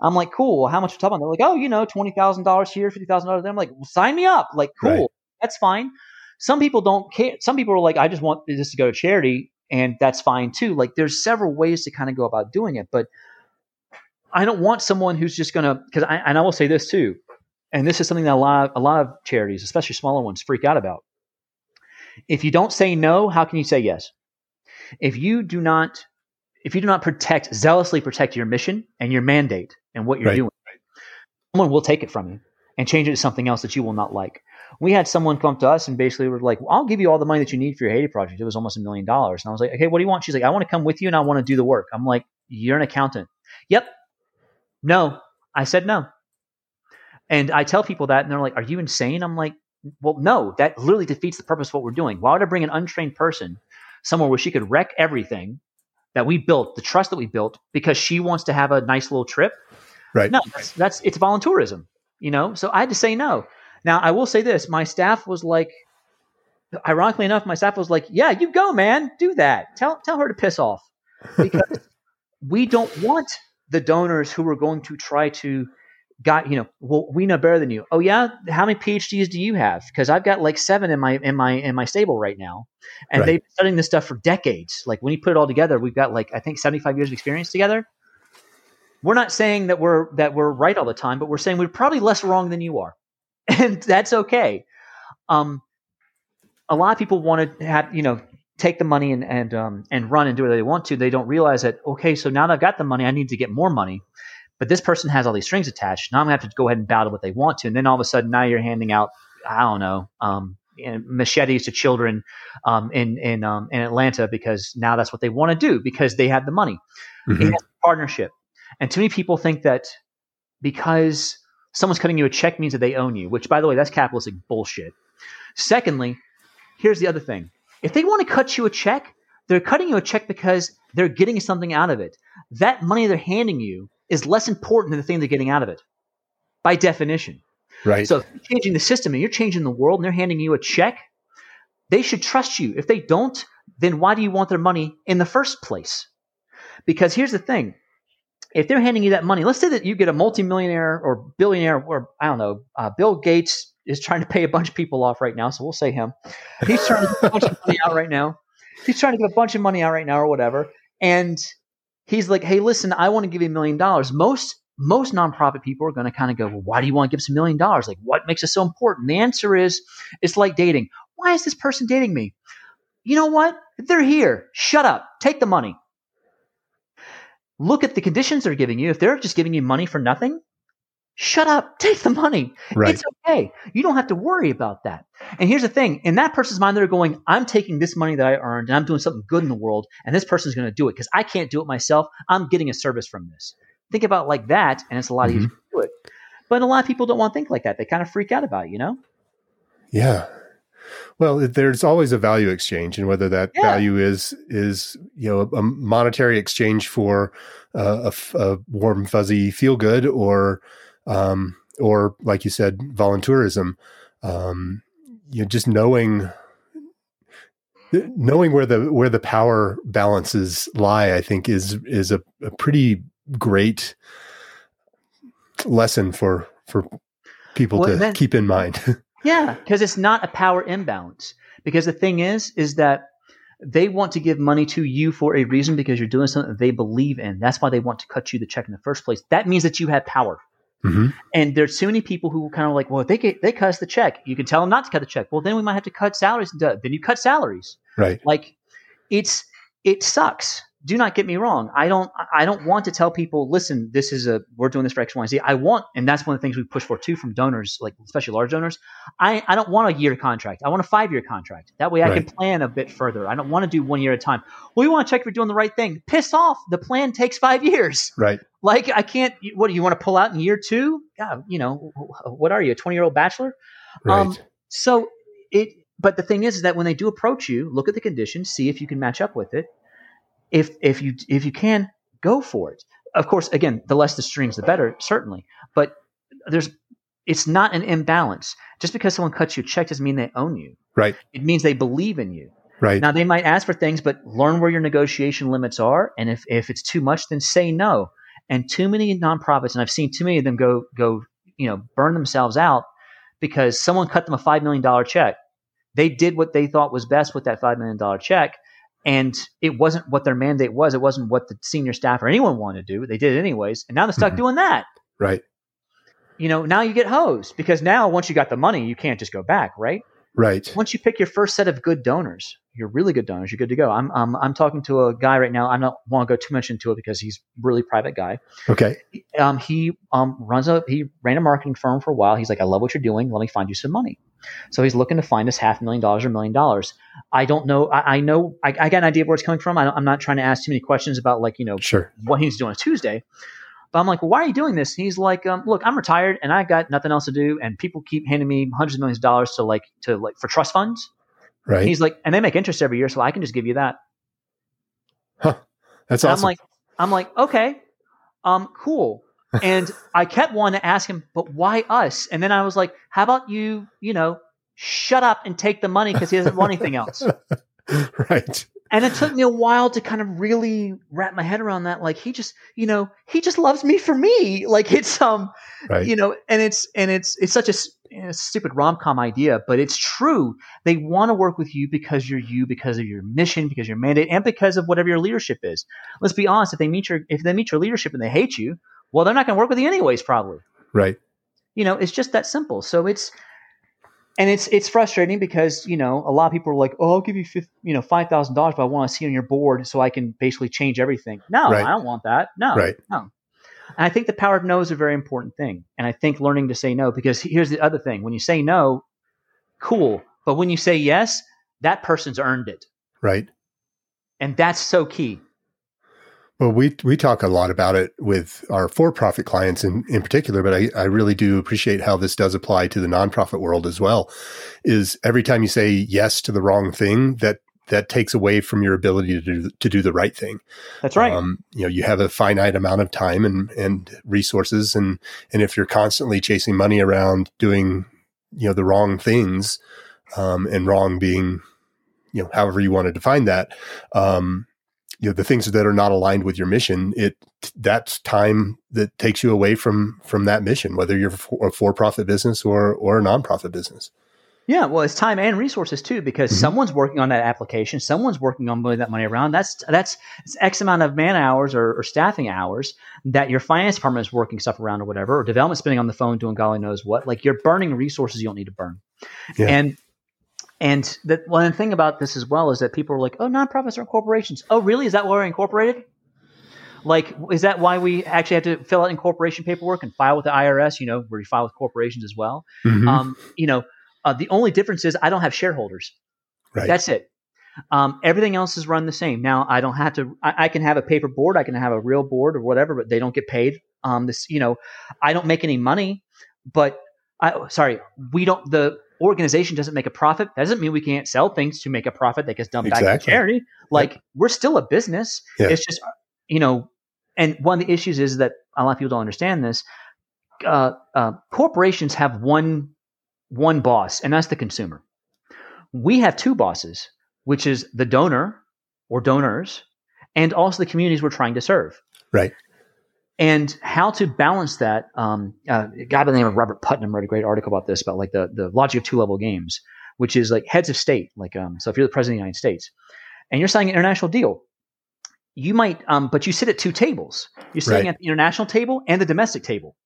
I'm like, cool. Well, how much are you talking about? They're like, oh, you know, twenty thousand dollars here, fifty thousand dollars there. I'm like, well, sign me up. Like, cool, Right. that's fine. Some people don't care. Some people are like, I just want this to go to charity, and that's fine too. Like, there's several ways to kind of go about doing it, but I don't want someone who's just gonna because I and I will say this too, and this is something that a lot of, a lot of charities, especially smaller ones, freak out about. If you don't say no, how can you say yes? If you do not, if you do not protect zealously protect your mission and your mandate and what you're Right. doing, someone will take it from you and change it to something else that you will not like. We had someone come to us and basically were like, well, "I'll give you all the money that you need for your Haiti project." It was almost a million dollars, and I was like, "Okay, what do you want?" She's like, "I want to come with you and I want to do the work." I'm like, "You're an accountant." Yep. No, I said no. And I tell people that, and they're like, "Are you insane?" I'm like, "Well, no. That literally defeats the purpose of what we're doing. Why would I bring an untrained person somewhere where she could wreck everything that we built, the trust that we built, because she wants to have a nice little trip? right. No, that's, that's it's volunteerism, you know. So I had to say no. Now I will say this: my staff was like, ironically enough, my staff was like, "Yeah, you go, man, do that. Tell tell her to piss off," (laughs) because we don't want the donors who are going to try to got you know well we know better than you. Oh yeah? How many phds do you have? Because i've got like seven in my in my in my stable right now. And Right. they've been studying this stuff for decades. Like when you put it all together we've got like i think 75 years of experience together. We're not saying that we're that we're right all the time but we're saying we're probably less wrong than you are. (laughs) And that's okay. Um a lot of people want to have you know take the money and and um and run and do what they want to. They don't realize that okay so now that i've got the money i need to get more money but this person has all these strings attached. Now I'm gonna have to go ahead and battle what they want to, and then all of a sudden now you're handing out I don't know um, machetes to children um, in in um, in Atlanta because now that's what they want to do because they have the money. Mhm. A partnership, and too many people think that because someone's cutting you a check means that they own you. Which, by the way, that's capitalistic bullshit. Secondly, here's the other thing: if they want to cut you a check, they're cutting you a check because they're getting something out of it. That money they're handing you is less important than the thing they're getting out of it, by definition. Right. So if you're changing the system and you're changing the world and they're handing you a check, they should trust you. If they don't, then why do you want their money in the first place? Because here's the thing. If they're handing you that money, let's say that you get a multimillionaire or billionaire, or I don't know, uh, Bill Gates is trying to pay a bunch of people off right now, so we'll say him. He's trying to get a bunch of money out right now. He's trying to get a bunch of money out right now, or whatever. And he's like, "Hey, listen, I want to give you a million dollars." Most most nonprofit people are going to kind of go, well, why do you want to give us a million dollars? Like, what makes it so important? The answer is, it's like dating. Why is this person dating me? You know what? They're here. Shut up. Take the money. Look at the conditions they're giving you. If they're just giving you money for nothing, shut up. (laughs) Take the money. right. It's okay. You don't have to worry about that. And here's the thing in that person's mind, they're going, I'm taking this money that I earned and I'm doing something good in the world, and this person's going to do it because I can't do it myself. I'm getting a service from this. Think about it like that, and it's a lot Mhm. easier to do it. But a lot of people don't want to think like that. They kind of freak out about it, you know? Yeah. Well, there's always a value exchange, and whether that Yeah. value is is you know a monetary exchange for uh, a, f- a warm fuzzy feel good, or um, or like you said, volunteerism. Um, you know, just knowing knowing where the where the power balances lie, I think is is a, a pretty great lesson for for people Well, to then- keep in mind. (laughs) Yeah, because it's not a power imbalance. Because the thing is, is that they want to give money to you for a reason because you're doing something that they believe in. That's why they want to cut you the check in the first place. That means that you have power. Mhm. And there's so many people who kind of like, well, if they get, they cut us the check. You can tell them not to cut the check. Well, then we might have to cut salaries. Then you cut salaries. Right. Like, it's it sucks. Do not get me wrong. I don't I don't want to tell people, listen, this is a we're doing this for X, Y, and Z. I want, and that's one of the things we push for too from donors, like especially large donors. I, I don't want a year contract. I want a five year contract. That way I can plan a bit further. I don't want to do one year at a time. Well, we want to check if we're doing the right thing. Piss off. The plan takes five years. Right. Like I can't. What do you want to pull out in year two? Yeah, you know, what are you, a twenty year old bachelor? Right. Um, So it, but the thing is, is that when they do approach you, look at the conditions, see if you can match up with it. If if you if you can, go for it. Of course, again, the less the strings, the better, certainly. But there's, it's not an imbalance. Just because someone cuts you a check doesn't mean they own you. right. It means they believe in you. Right. Now they might ask for things, but learn where your negotiation limits are, and if if it's too much, then say no. And too many nonprofits, and I've seen too many of them go go you know burn themselves out because someone cut them a five million dollar check. They did what they thought was best with that five million dollar check, and it wasn't what their mandate was. It wasn't what the senior staff or anyone wanted to do. They did it anyways, and now they're stuck Mhm. doing that. right. You know, now you get hosed because now once you got the money, you can't just go back, right? Right. once you pick your first set of good donors, you're really good donors. You're good to go. I'm um, I'm talking to a guy right now. I don't want to go too much into it because he's a really private guy. Okay. Um, he um runs a he ran a marketing firm for a while. He's like, I love what you're doing. Let me find you some money. So he's looking to find us half million dollars or a million dollars. I don't know. I, I know. I, I got an idea of where it's coming from. I, I'm not trying to ask too many questions about like you know Sure. what he's doing on Tuesday. But I'm like, well, why are you doing this? He's like, um, look, I'm retired and I got nothing else to do, and people keep handing me hundreds of millions of dollars to like to like for trust funds. Right. He's like, and they make interest every year, so I can just give you that. Huh. That's And awesome. I'm like, I'm like, okay, um, cool. And I kept wanting to ask him, but why us? And then I was like, how about you, you know, shut up and take the money because he doesn't want anything else. (laughs) right. and it took me a while to kind of really wrap my head around that. Like he just, you know, he just loves me for me. (laughs) Like it's um, Right. you know, and it's and it's it's such a, stupid rom com idea, but it's true. They want to work with you because you're you, because of your mission, because your mandate, and because of whatever your leadership is. Let's be honest. If they meet your if they meet your leadership and they hate you, well, they're not going to work with you anyways, probably. Right. You know, it's just that simple. So it's and it's it's frustrating because you know a lot of people are like, oh, I'll give you you know five thousand dollars, but I want to see you on your board so I can basically change everything. No, Right. I don't want that. No, Right. no. And I think the power of no is a very important thing, and I think learning to say no because here's the other thing: when you say no, cool, but when you say yes, that person's earned it, Right. and that's so key. Well, we we talk a lot about it with our for-profit clients in, in particular, but I, I really do appreciate how this does apply to the nonprofit world as well. Is every time you say yes to the wrong thing, that that takes away from your ability to do to do the right thing. That's right. Um, you know, you have a finite amount of time and and resources, and and if you're constantly chasing money around doing you know the wrong things, um, and wrong being you know however you want to define that, um, you know the things that are not aligned with your mission, it that's time that takes you away from from that mission, whether you're a for profit business or or a nonprofit business. Yeah, well, it's time and resources too, because Mhm. someone's working on that application, someone's working on moving that money around. That's that's it's X amount of man hours or, or staffing hours that your finance department is working stuff around or whatever, or development spending on the phone doing golly knows what. Like you're burning resources you don't need to burn. Yeah. And and the one thing about this as well is that people are like, oh, nonprofits are corporations. Oh, really? Is that why we're incorporated? Like, is that why we actually have to fill out incorporation paperwork and file with the IRS? You know, where you file with corporations as well. Mhm. Um, you know, uh, the only difference is I don't have shareholders. right. That's it. Um, everything else is run the same. Now I don't have to. I, I can have a paper board. I can have a real board or whatever, but they don't get paid. Um, this, you know, I don't make any money, but I sorry, we don't. The organization doesn't make a profit. That doesn't mean we can't sell things to make a profit that gets dumped back to charity. Like we're still a business. It's just you know, and one of the issues is that a lot of people don't understand this. Uh, uh, corporations have one one boss, and that's the consumer. We have two bosses, which is the donor or donors, and also the communities we're trying to serve. Right. And how to balance that? Um, uh, a guy by the name of Robert Putnam wrote a great article about this, about like the the logic of two level games, which is like heads of state. Like, um, so if you're the president of the United States, and you're signing an international deal, you might, um, but you sit at two tables. You're sitting Right. at the international table and the domestic table.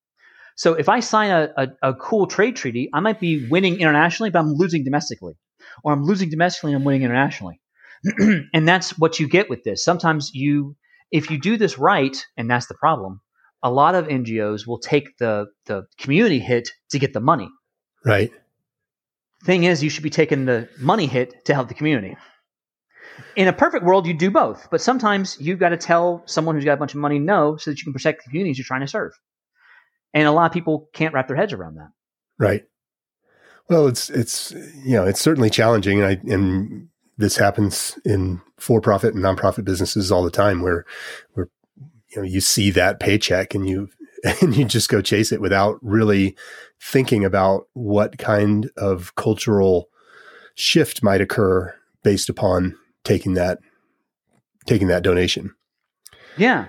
So if I sign a, a, a cool trade treaty, I might be winning internationally, but I'm losing domestically, or I'm losing domestically and I'm winning internationally. (clears throat) and that's what you get with this. Sometimes you, if you do this right, and that's the problem, a lot of NGOs will take the the community hit to get the money. right. Thing is, you should be taking the money hit to help the community. In a perfect world, you do both, but sometimes you've got to tell someone who's got a bunch of money no, so that you can protect the communities you're trying to serve. And a lot of people can't wrap their heads around that. Right. Well, it's it's you know it's certainly challenging, and I and this happens in for-profit and nonprofit businesses all the time, where where you know you see that paycheck and you (laughs) and you just go chase it without really thinking about what kind of cultural shift might occur based upon taking that taking that donation. Yeah.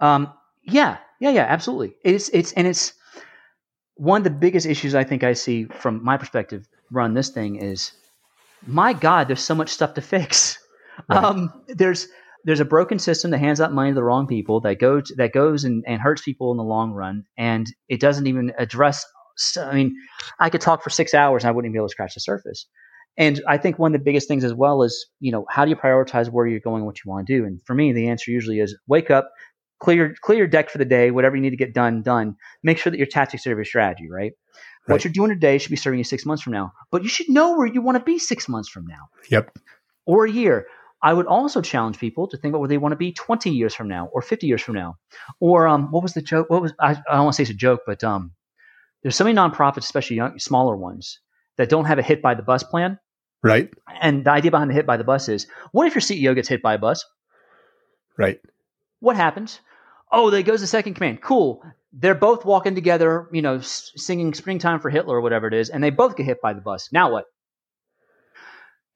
Um, yeah, yeah, yeah, absolutely. It's it's and it's one of the biggest issues I think I see from my perspective run this thing is my God, there's so much stuff to fix. (laughs) Right. Um, there's there's a broken system that hands out money to the wrong people that goes that goes and, and hurts people in the long run, and it doesn't even address. So, I mean, I could talk for six hours and I wouldn't even be able to scratch the surface. And I think one of the biggest things as well is, you know, how do you prioritize where you're going, what you want to do? And for me, the answer usually is wake up, clear clear your deck for the day, whatever you need to get done, done. Make sure that your tactics serve your strategy, right? What you're doing today should be serving you six months from now. But you should know where you want to be six months from now Yep. or a year. I would also challenge people to think about where they want to be 20 years from now or 50 years from now. Or um, what was the joke? What was I, I don't want to say it's a joke, but um, there's so many nonprofits, especially young, smaller ones, that don't have a hit by the bus plan. Right. And the idea behind the hit by the bus is, what if your CEO gets hit by a bus? Right. What happens? Oh, there goes the second command. Cool. They're both walking together, you know, singing "Springtime for Hitler" or whatever it is, and they both get hit by the bus. Now what?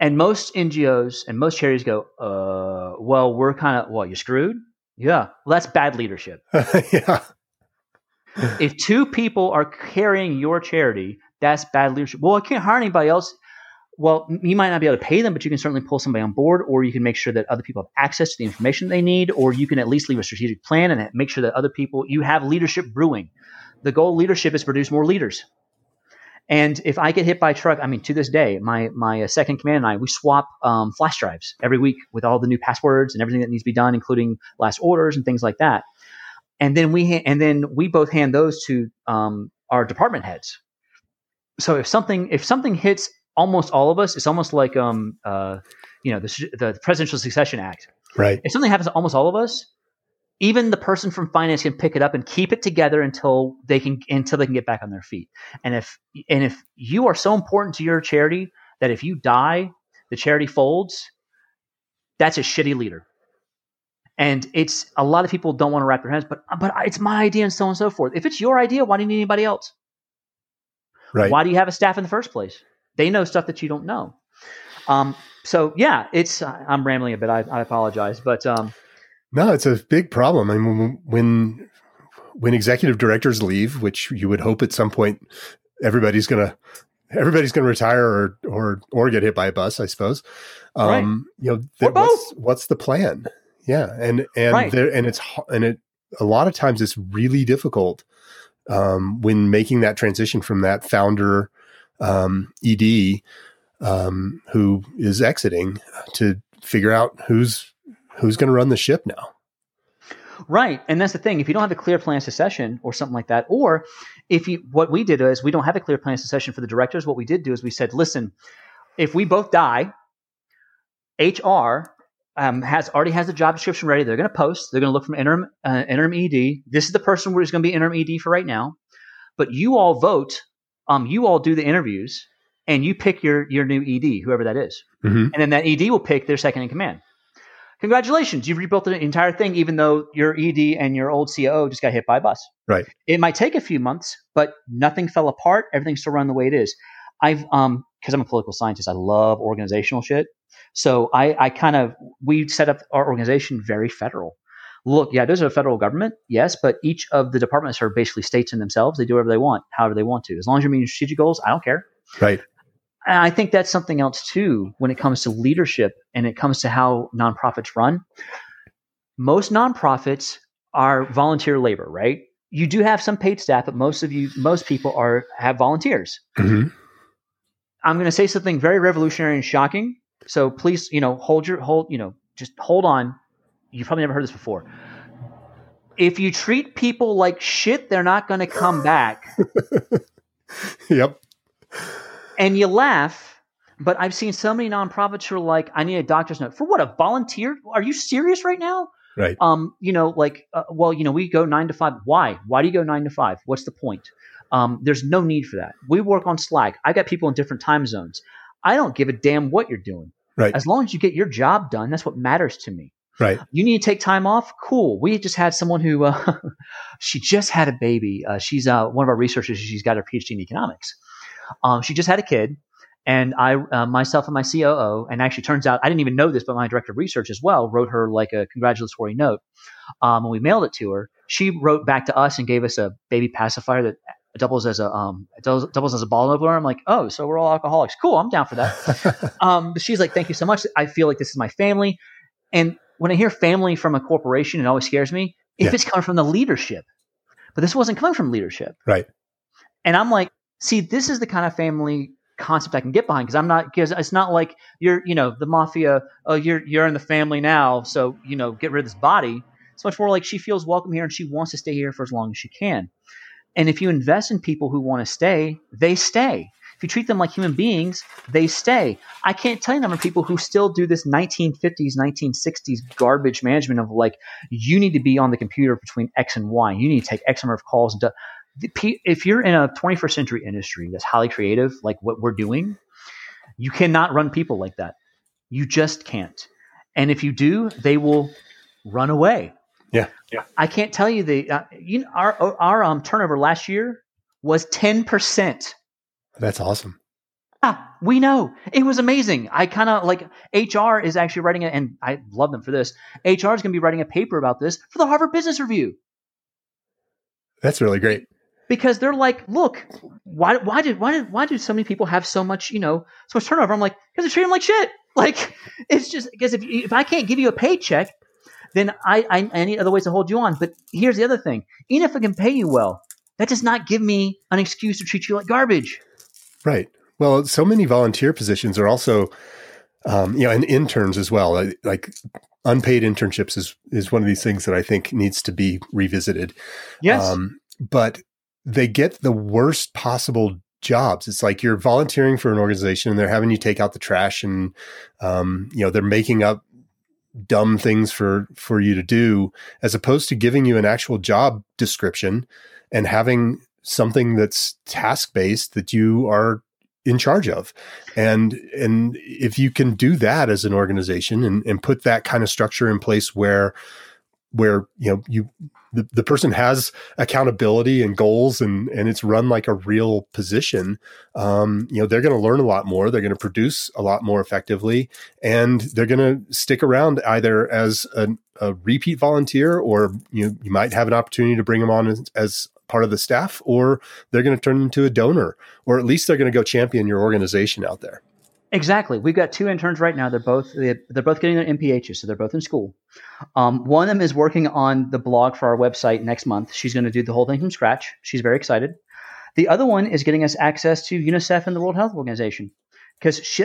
And most NGOs and most charities go, uh, well, we're kind of, well, you're screwed. Yeah. Well, that's bad leadership. (laughs) yeah. if two people are carrying your charity, that's bad leadership. Well, I can't hire anybody else. Well, you might not be able to pay them, but you can certainly pull somebody on board, or you can make sure that other people have access to the information they need, or you can at least leave a strategic plan and make sure that other people, you have leadership brewing. The goal of leadership is produce more leaders. And if I get hit by a truck, I mean, to this day, my my uh, second command and I, we swap um, flash drives every week with all the new passwords and everything that needs to be done, including last orders and things like that. And then we ha- and then we both hand those to um, our department heads. So if something if something hits almost all of us, it's almost like um uh you know the the Presidential Succession Act. Right. If something happens to almost all of us, even the person from finance can pick it up and keep it together until they can until they can get back on their feet. And if and if you are so important to your charity that if you die, the charity folds, that's a shitty leader. And it's a lot of people don't want to wrap their heads, but but it's my idea and so on and so forth. If it's your idea, why do you need anybody else? Right. Why do you have a staff in the first place? They know stuff that you don't know. Um, so yeah, it's I'm rambling a bit. I, I apologize, but um, no, it's a big problem. I mean, when when executive directors leave, which you would hope at some point everybody's gonna everybody's gonna retire or or or get hit by a bus, I suppose. Um, right. You know, th- what's what's the plan? Yeah, and and right. there and it's and it a lot of times it's really difficult um, when making that transition from that founder um, ED um, who is exiting to figure out who's who's going to run the ship now. Right, and that's the thing. If you don't have a clear plan of succession or something like that, or if you, what we did is we don't have a clear plan of succession for the directors. What we did do is we said, listen, if we both die, HR um, has already has the job description ready. They're going to post. They're going to look from interim uh, interim ED. This is the person who's going to be interim ED for right now. But you all vote. Um, you all do the interviews, and you pick your your new ED, whoever that is. Mm-hmm. and then that ED will pick their second in command. Congratulations, you've rebuilt the entire thing, even though your ED and your old COO just got hit by a bus. Right. It might take a few months, but nothing fell apart. Everything's still run the way it is. I've um because I'm a political scientist, I love organizational shit. So I I kind of we set up our organization very federal. Look, yeah, there's a federal government, yes, but each of the departments are basically states in themselves. They do whatever they want, however they want to. As long as you're meeting strategic goals, I don't care. Right. And I think that's something else too when it comes to leadership and it comes to how nonprofits run. Most nonprofits are volunteer labor, right? You do have some paid staff, but most of you, most people are have volunteers. Mm-hmm. I'm going to say something very revolutionary and shocking. So please, you know, hold your hold, you know, just hold on. You've probably never heard this before. If you treat people like shit, they're not going to come back. (laughs) Yep. and you laugh, but I've seen so many nonprofits who are like, I need a doctor's note for what? A volunteer? Are you serious right now? Right. Um, you know, like, uh, well, you know, we go nine to five. Why? Why do you go nine to five? What's the point? Um, there's no need for that. We work on Slack. I got people in different time zones. I don't give a damn what you're doing. Right. As long as you get your job done, that's what matters to me. Right. You need to take time off? Cool. We just had someone who, uh, (laughs) she just had a baby. Uh, she's uh, one of our researchers. She's got her PhD in economics. Um, she just had a kid. And I, uh, myself and my COO, and actually turns out I didn't even know this, but my director of research as well wrote her like a congratulatory note. Um, and we mailed it to her. She wrote back to us and gave us a baby pacifier that doubles as a um doubles, as a ball opener. I'm like, oh, so we're all alcoholics. Cool, I'm down for that. (laughs) um, but she's like, thank you so much. I feel like this is my family. And when I hear family from a corporation, it always scares me if Yeah. it's coming from the leadership. But this wasn't coming from leadership. Right. And I'm like, see, this is the kind of family concept I can get behind because I'm not because it's not like you're you know the mafia. Oh, you're you're in the family now, so you know get rid of this body. It's much more like she feels welcome here and she wants to stay here for as long as she can. And if you invest in people who want to stay, they stay. If you treat them like human beings, they stay. I can't tell you the number of people who still do this 1950s, 1960s garbage management of like, you need to be on the computer between X and Y. You need to take X number of calls. And do- if you're in a 21st century industry that's highly creative, like what we're doing, you cannot run people like that. You just can't. And if you do, they will run away. Yeah. Yeah. I can't tell you the uh, you know, our our um, turnover last year was ten percent. That's awesome. Yeah, we know. It was amazing. I kind of like HR is actually writing it, and I love them for this. HR is going to be writing a paper about this for the Harvard Business Review. That's really great. Because they're like, look, why, why did why did why do so many people have so much you know so much turnover? I'm like, because they treat them like shit. (laughs) Like it's just because if if I can't give you a paycheck, then I, I I need other ways to hold you on. But here's the other thing: even if I can pay you well, that does not give me an excuse to treat you like garbage. Right. Well, so many volunteer positions are also, um, you know, and interns as well. Like unpaid internships is is one of these things that I think needs to be revisited. Yes. Um, but they get the worst possible jobs. It's like you're volunteering for an organization and they're having you take out the trash and, um, you know, they're making up dumb things for for you to do as opposed to giving you an actual job description and having something that's task based that you are in charge of. And and if you can do that as an organization and, and put that kind of structure in place where where you know you the, the person has accountability and goals and and it's run like a real position um, you know they're going to learn a lot more they're going to produce a lot more effectively and they're going to stick around either as a, a, repeat volunteer or you you might have an opportunity to bring them on as, as part of the staff or they're going to turn into a donor or at least they're going to go champion your organization out there exactly we've got two interns right now they're both they're both getting their mphs so they're both in school um, one of them is working on the blog for our website next month she's going to do the whole thing from scratch she's very excited the other one is getting us access to unicef and the world health organization because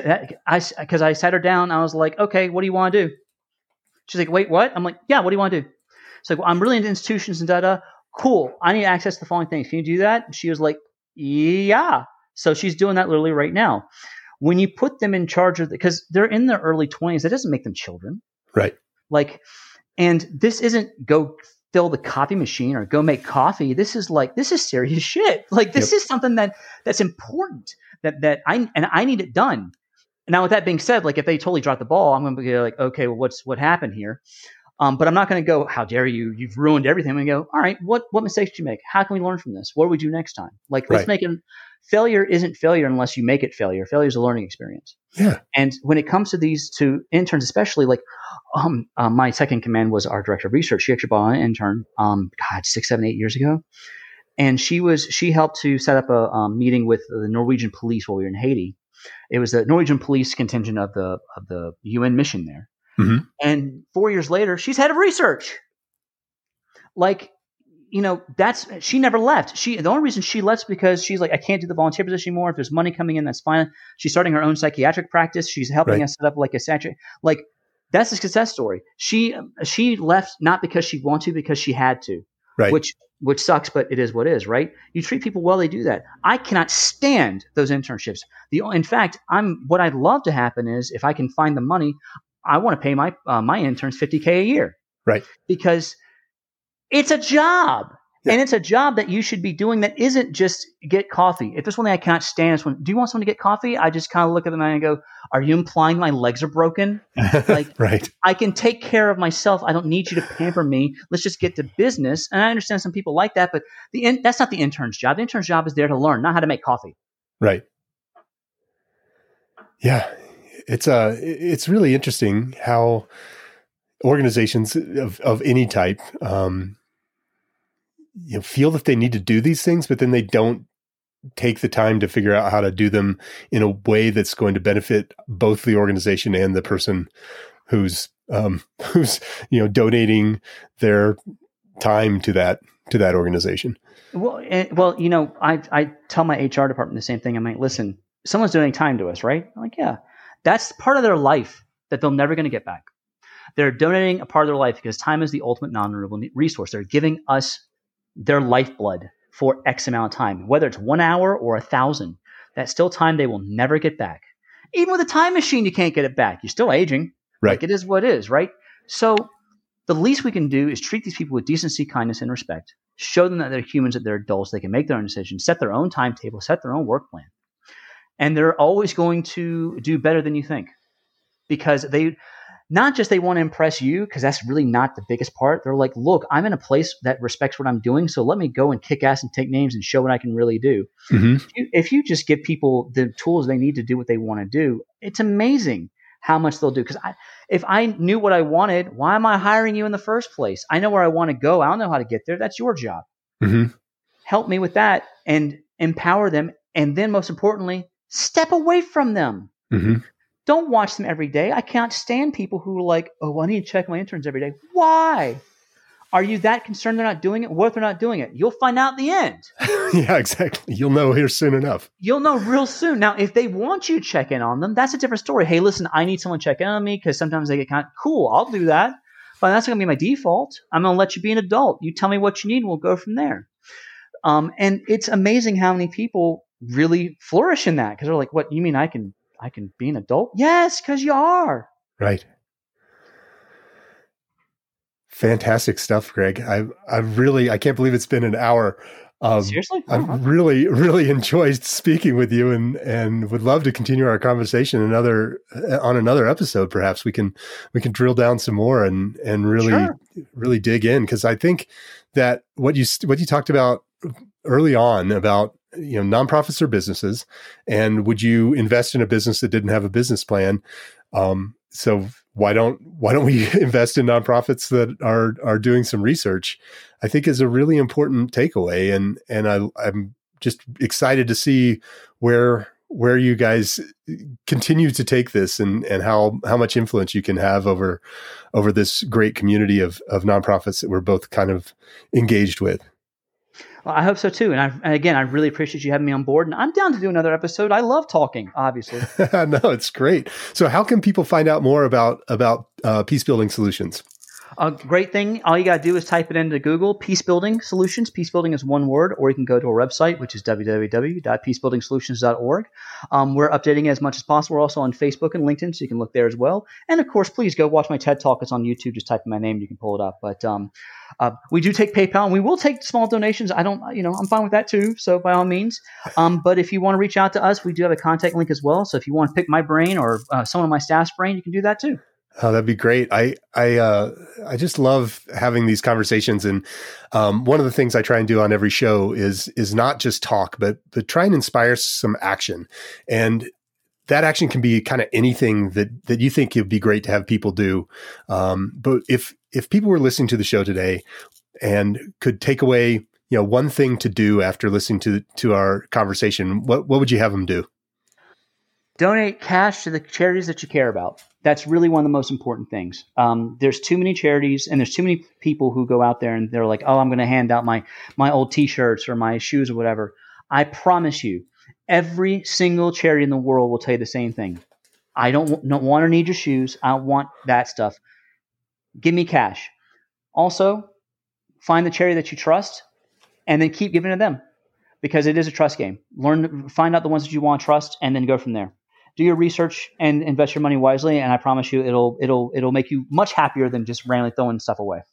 I because I sat her down. I was like, okay, what do you want to do? She's like, wait, what? I'm like, yeah, what do you want to do? She's like, well, I'm really into institutions and da da cool. I need access to the following things. Can you do that? She was like, yeah. So she's doing that literally right now. When you put them in charge of, because they're in their early 20s, that doesn't make them children. Right. Like, and this isn't go fill the coffee machine or go make coffee. This is like, this is serious (laughs) shit. Like, this yep. is something that that's important that, that I, and I need it done. Now, with that being said, like if they totally drop the ball, I'm going to be like, okay, well, what's what happened here? Um, but I'm not going to go, how dare you? You've ruined everything. I'm going to go, all right, what, what mistakes did you make? How can we learn from this? What do we do next time? Like, let's make it failure isn't failure unless you make it failure. Failure is a learning experience. Yeah. And when it comes to these two interns, especially like, um, uh, my second command was our director of research. She actually brought an intern, um, God, six, seven, eight years ago. And she was, she helped to set up a um, meeting with the Norwegian police while we were in Haiti. It was the Norwegian police contingent of the, of the UN mission there Mm-hmm. And four years later, she's head of research. Like, you know, that's she never left. She the only reason she left because she's like, I can't do the volunteer position anymore. If there's money coming in, that's fine. She's starting her own psychiatric practice. She's helping right. us set up like a sanctuary. Like that's a success story. She she left not because she wanted to, because she had to. Right. Which which sucks, but it is what is, right? You treat people well, they do that. I cannot stand those internships. The in fact, I'm what I'd love to happen is if I can find the money, I want to pay my uh, my interns 50k a year. Right. Because it's a job. Yeah. And it's a job that you should be doing that isn't just get coffee. If there's one thing I cannot stand is when, do you want someone to get coffee? I just kind of look at them and I go, are you implying my legs are broken? (laughs) Like, right. I can take care of myself. I don't need you to pamper me. Let's just get to business. And I understand some people like that, but the in, that's not the intern's job. The intern's job is there to learn, not how to make coffee. Right. Yeah it's uh it's really interesting how organizations of of any type um, you know, feel that they need to do these things, but then they don't take the time to figure out how to do them in a way that's going to benefit both the organization and the person who's um, (laughs) who's you know donating their time to that to that organization. Well, and, well, you know, I I tell my HR department the same thing. I'm like, listen, someone's donating time to us, right? I'm like, yeah. That's part of their life that they're never going to get back. They're donating a part of their life because time is the ultimate non renewable resource. They're giving us their lifeblood for X amount of time, whether it's one hour or a thousand. That's still time they will never get back. Even with a time machine, you can't get it back. You're still aging. Right. Like it is what it is, right? So the least we can do is treat these people with decency, kindness, and respect. Show them that they're humans, that they're adults, they can make their own decisions, set their own timetable, set their own work plan and they're always going to do better than you think because they not just they want to impress you because that's really not the biggest part. They're like, look, I'm in a place that respects what I'm doing, so let me go and kick ass and take names and show what I can really do. Mm-hmm. If, you, if you just give people the tools they need to do what they want to do, it's amazing how much they'll do. Because if I knew what I wanted, why am I hiring you in the first place? I know where I want to go. I don't know how to get there. That's your job. Mm-hmm. Help me with that and empower them. And then, most importantly, step away from them. Mm-hmm. Don't watch them every day. I can't stand people who are like, oh, I need to check my interns every day. Why? Are you that concerned they're not doing it? What if they're not doing it? You'll find out in the end. (laughs) yeah, exactly. You'll know here soon enough. You'll know real soon. Now, if they want you to check in on them, that's a different story. Hey, listen, I need someone to check in on me because sometimes they get kind of cool. I'll do that. But that's going to be my default. I'm going to let you be an adult. You tell me what you need, and we'll go from there. Um, and it's amazing how many people really flourish in that because they're like, "What you mean? I can I can be an adult? Yes, because you are. Right. Fantastic stuff, Greg. I I really I can't believe it's been an hour. Um, Seriously, I've really really enjoyed speaking with you, and and would love to continue our conversation another uh, on another episode. Perhaps we can we can drill down some more and and really sure. really dig in because I think that what you what you talked about early on about you know nonprofits are businesses and would you invest in a business that didn't have a business plan? Um, so why don't why don't we (laughs) invest in nonprofits that are are doing some research? I think is a really important takeaway and and i i'm just excited to see where where you guys continue to take this and and how how much influence you can have over over this great community of of nonprofits that we're both kind of engaged with well, I hope so too. And, I, and, again, I really appreciate you having me on board. And I'm down to do another episode. I love talking, obviously. (laughs) no, it's great. So, how can people find out more about about uh, peace building solutions? A great thing, all you got to do is type it into Google Peace Building Solutions. Peace Building is one word, or you can go to our website, which is www.peacebuildingsolutions.org. Um, we're updating as much as possible. We're also on Facebook and LinkedIn, so you can look there as well. And of course, please go watch my TED Talk. It's on YouTube. Just type in my name, you can pull it up. But um, uh, we do take PayPal, and we will take small donations. I don't, you know, I'm fine with that too. So by all means. Um, but if you want to reach out to us, we do have a contact link as well. So if you want to pick my brain or uh, someone on my staff's brain, you can do that too. Oh, that'd be great. I I uh, I just love having these conversations, and um, one of the things I try and do on every show is is not just talk, but but try and inspire some action. And that action can be kind of anything that that you think it would be great to have people do. Um, but if if people were listening to the show today and could take away you know one thing to do after listening to to our conversation, what what would you have them do? Donate cash to the charities that you care about. That's really one of the most important things. Um, there's too many charities, and there's too many people who go out there and they're like, "Oh, I'm going to hand out my my old T-shirts or my shoes or whatever." I promise you, Every single charity in the world will tell you the same thing. I don't, don't want or need your shoes. I want that stuff. Give me cash. Also, find the charity that you trust and then keep giving to them because it is a trust game. Learn, find out the ones that you want to trust and then go from there. Do your research and invest your money wisely, and I promise you, it'll it'll it'll make you much happier than just randomly throwing stuff away.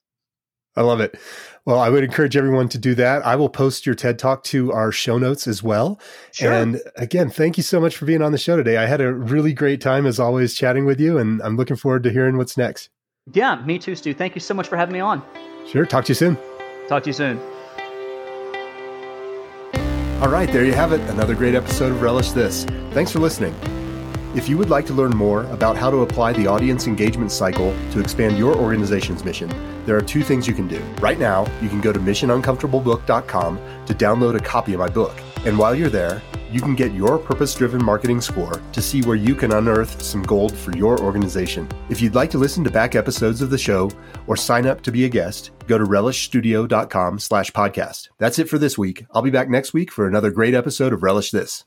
I love it. Well, I would encourage everyone to do that. I will post your TED Talk to our show notes as well. Sure. And again, thank you so much for being on the show today. I had a really great time as always chatting with you, and I'm looking forward to hearing what's next. Yeah, me too, Stu. Thank you so much for having me on. Sure. Talk to you soon. Talk to you soon. All right, there you have it. Another great episode of Relish This. Thanks for listening. If you would like to learn more about how to apply the audience engagement cycle to expand your organization's mission, there are two things you can do. Right now, you can go to missionuncomfortablebook.com to download a copy of my book. And while you're there, you can get your purpose driven marketing score to see where you can unearth some gold for your organization. If you'd like to listen to back episodes of the show or sign up to be a guest, go to relishstudio.com slash podcast. That's it for this week. I'll be back next week for another great episode of Relish This.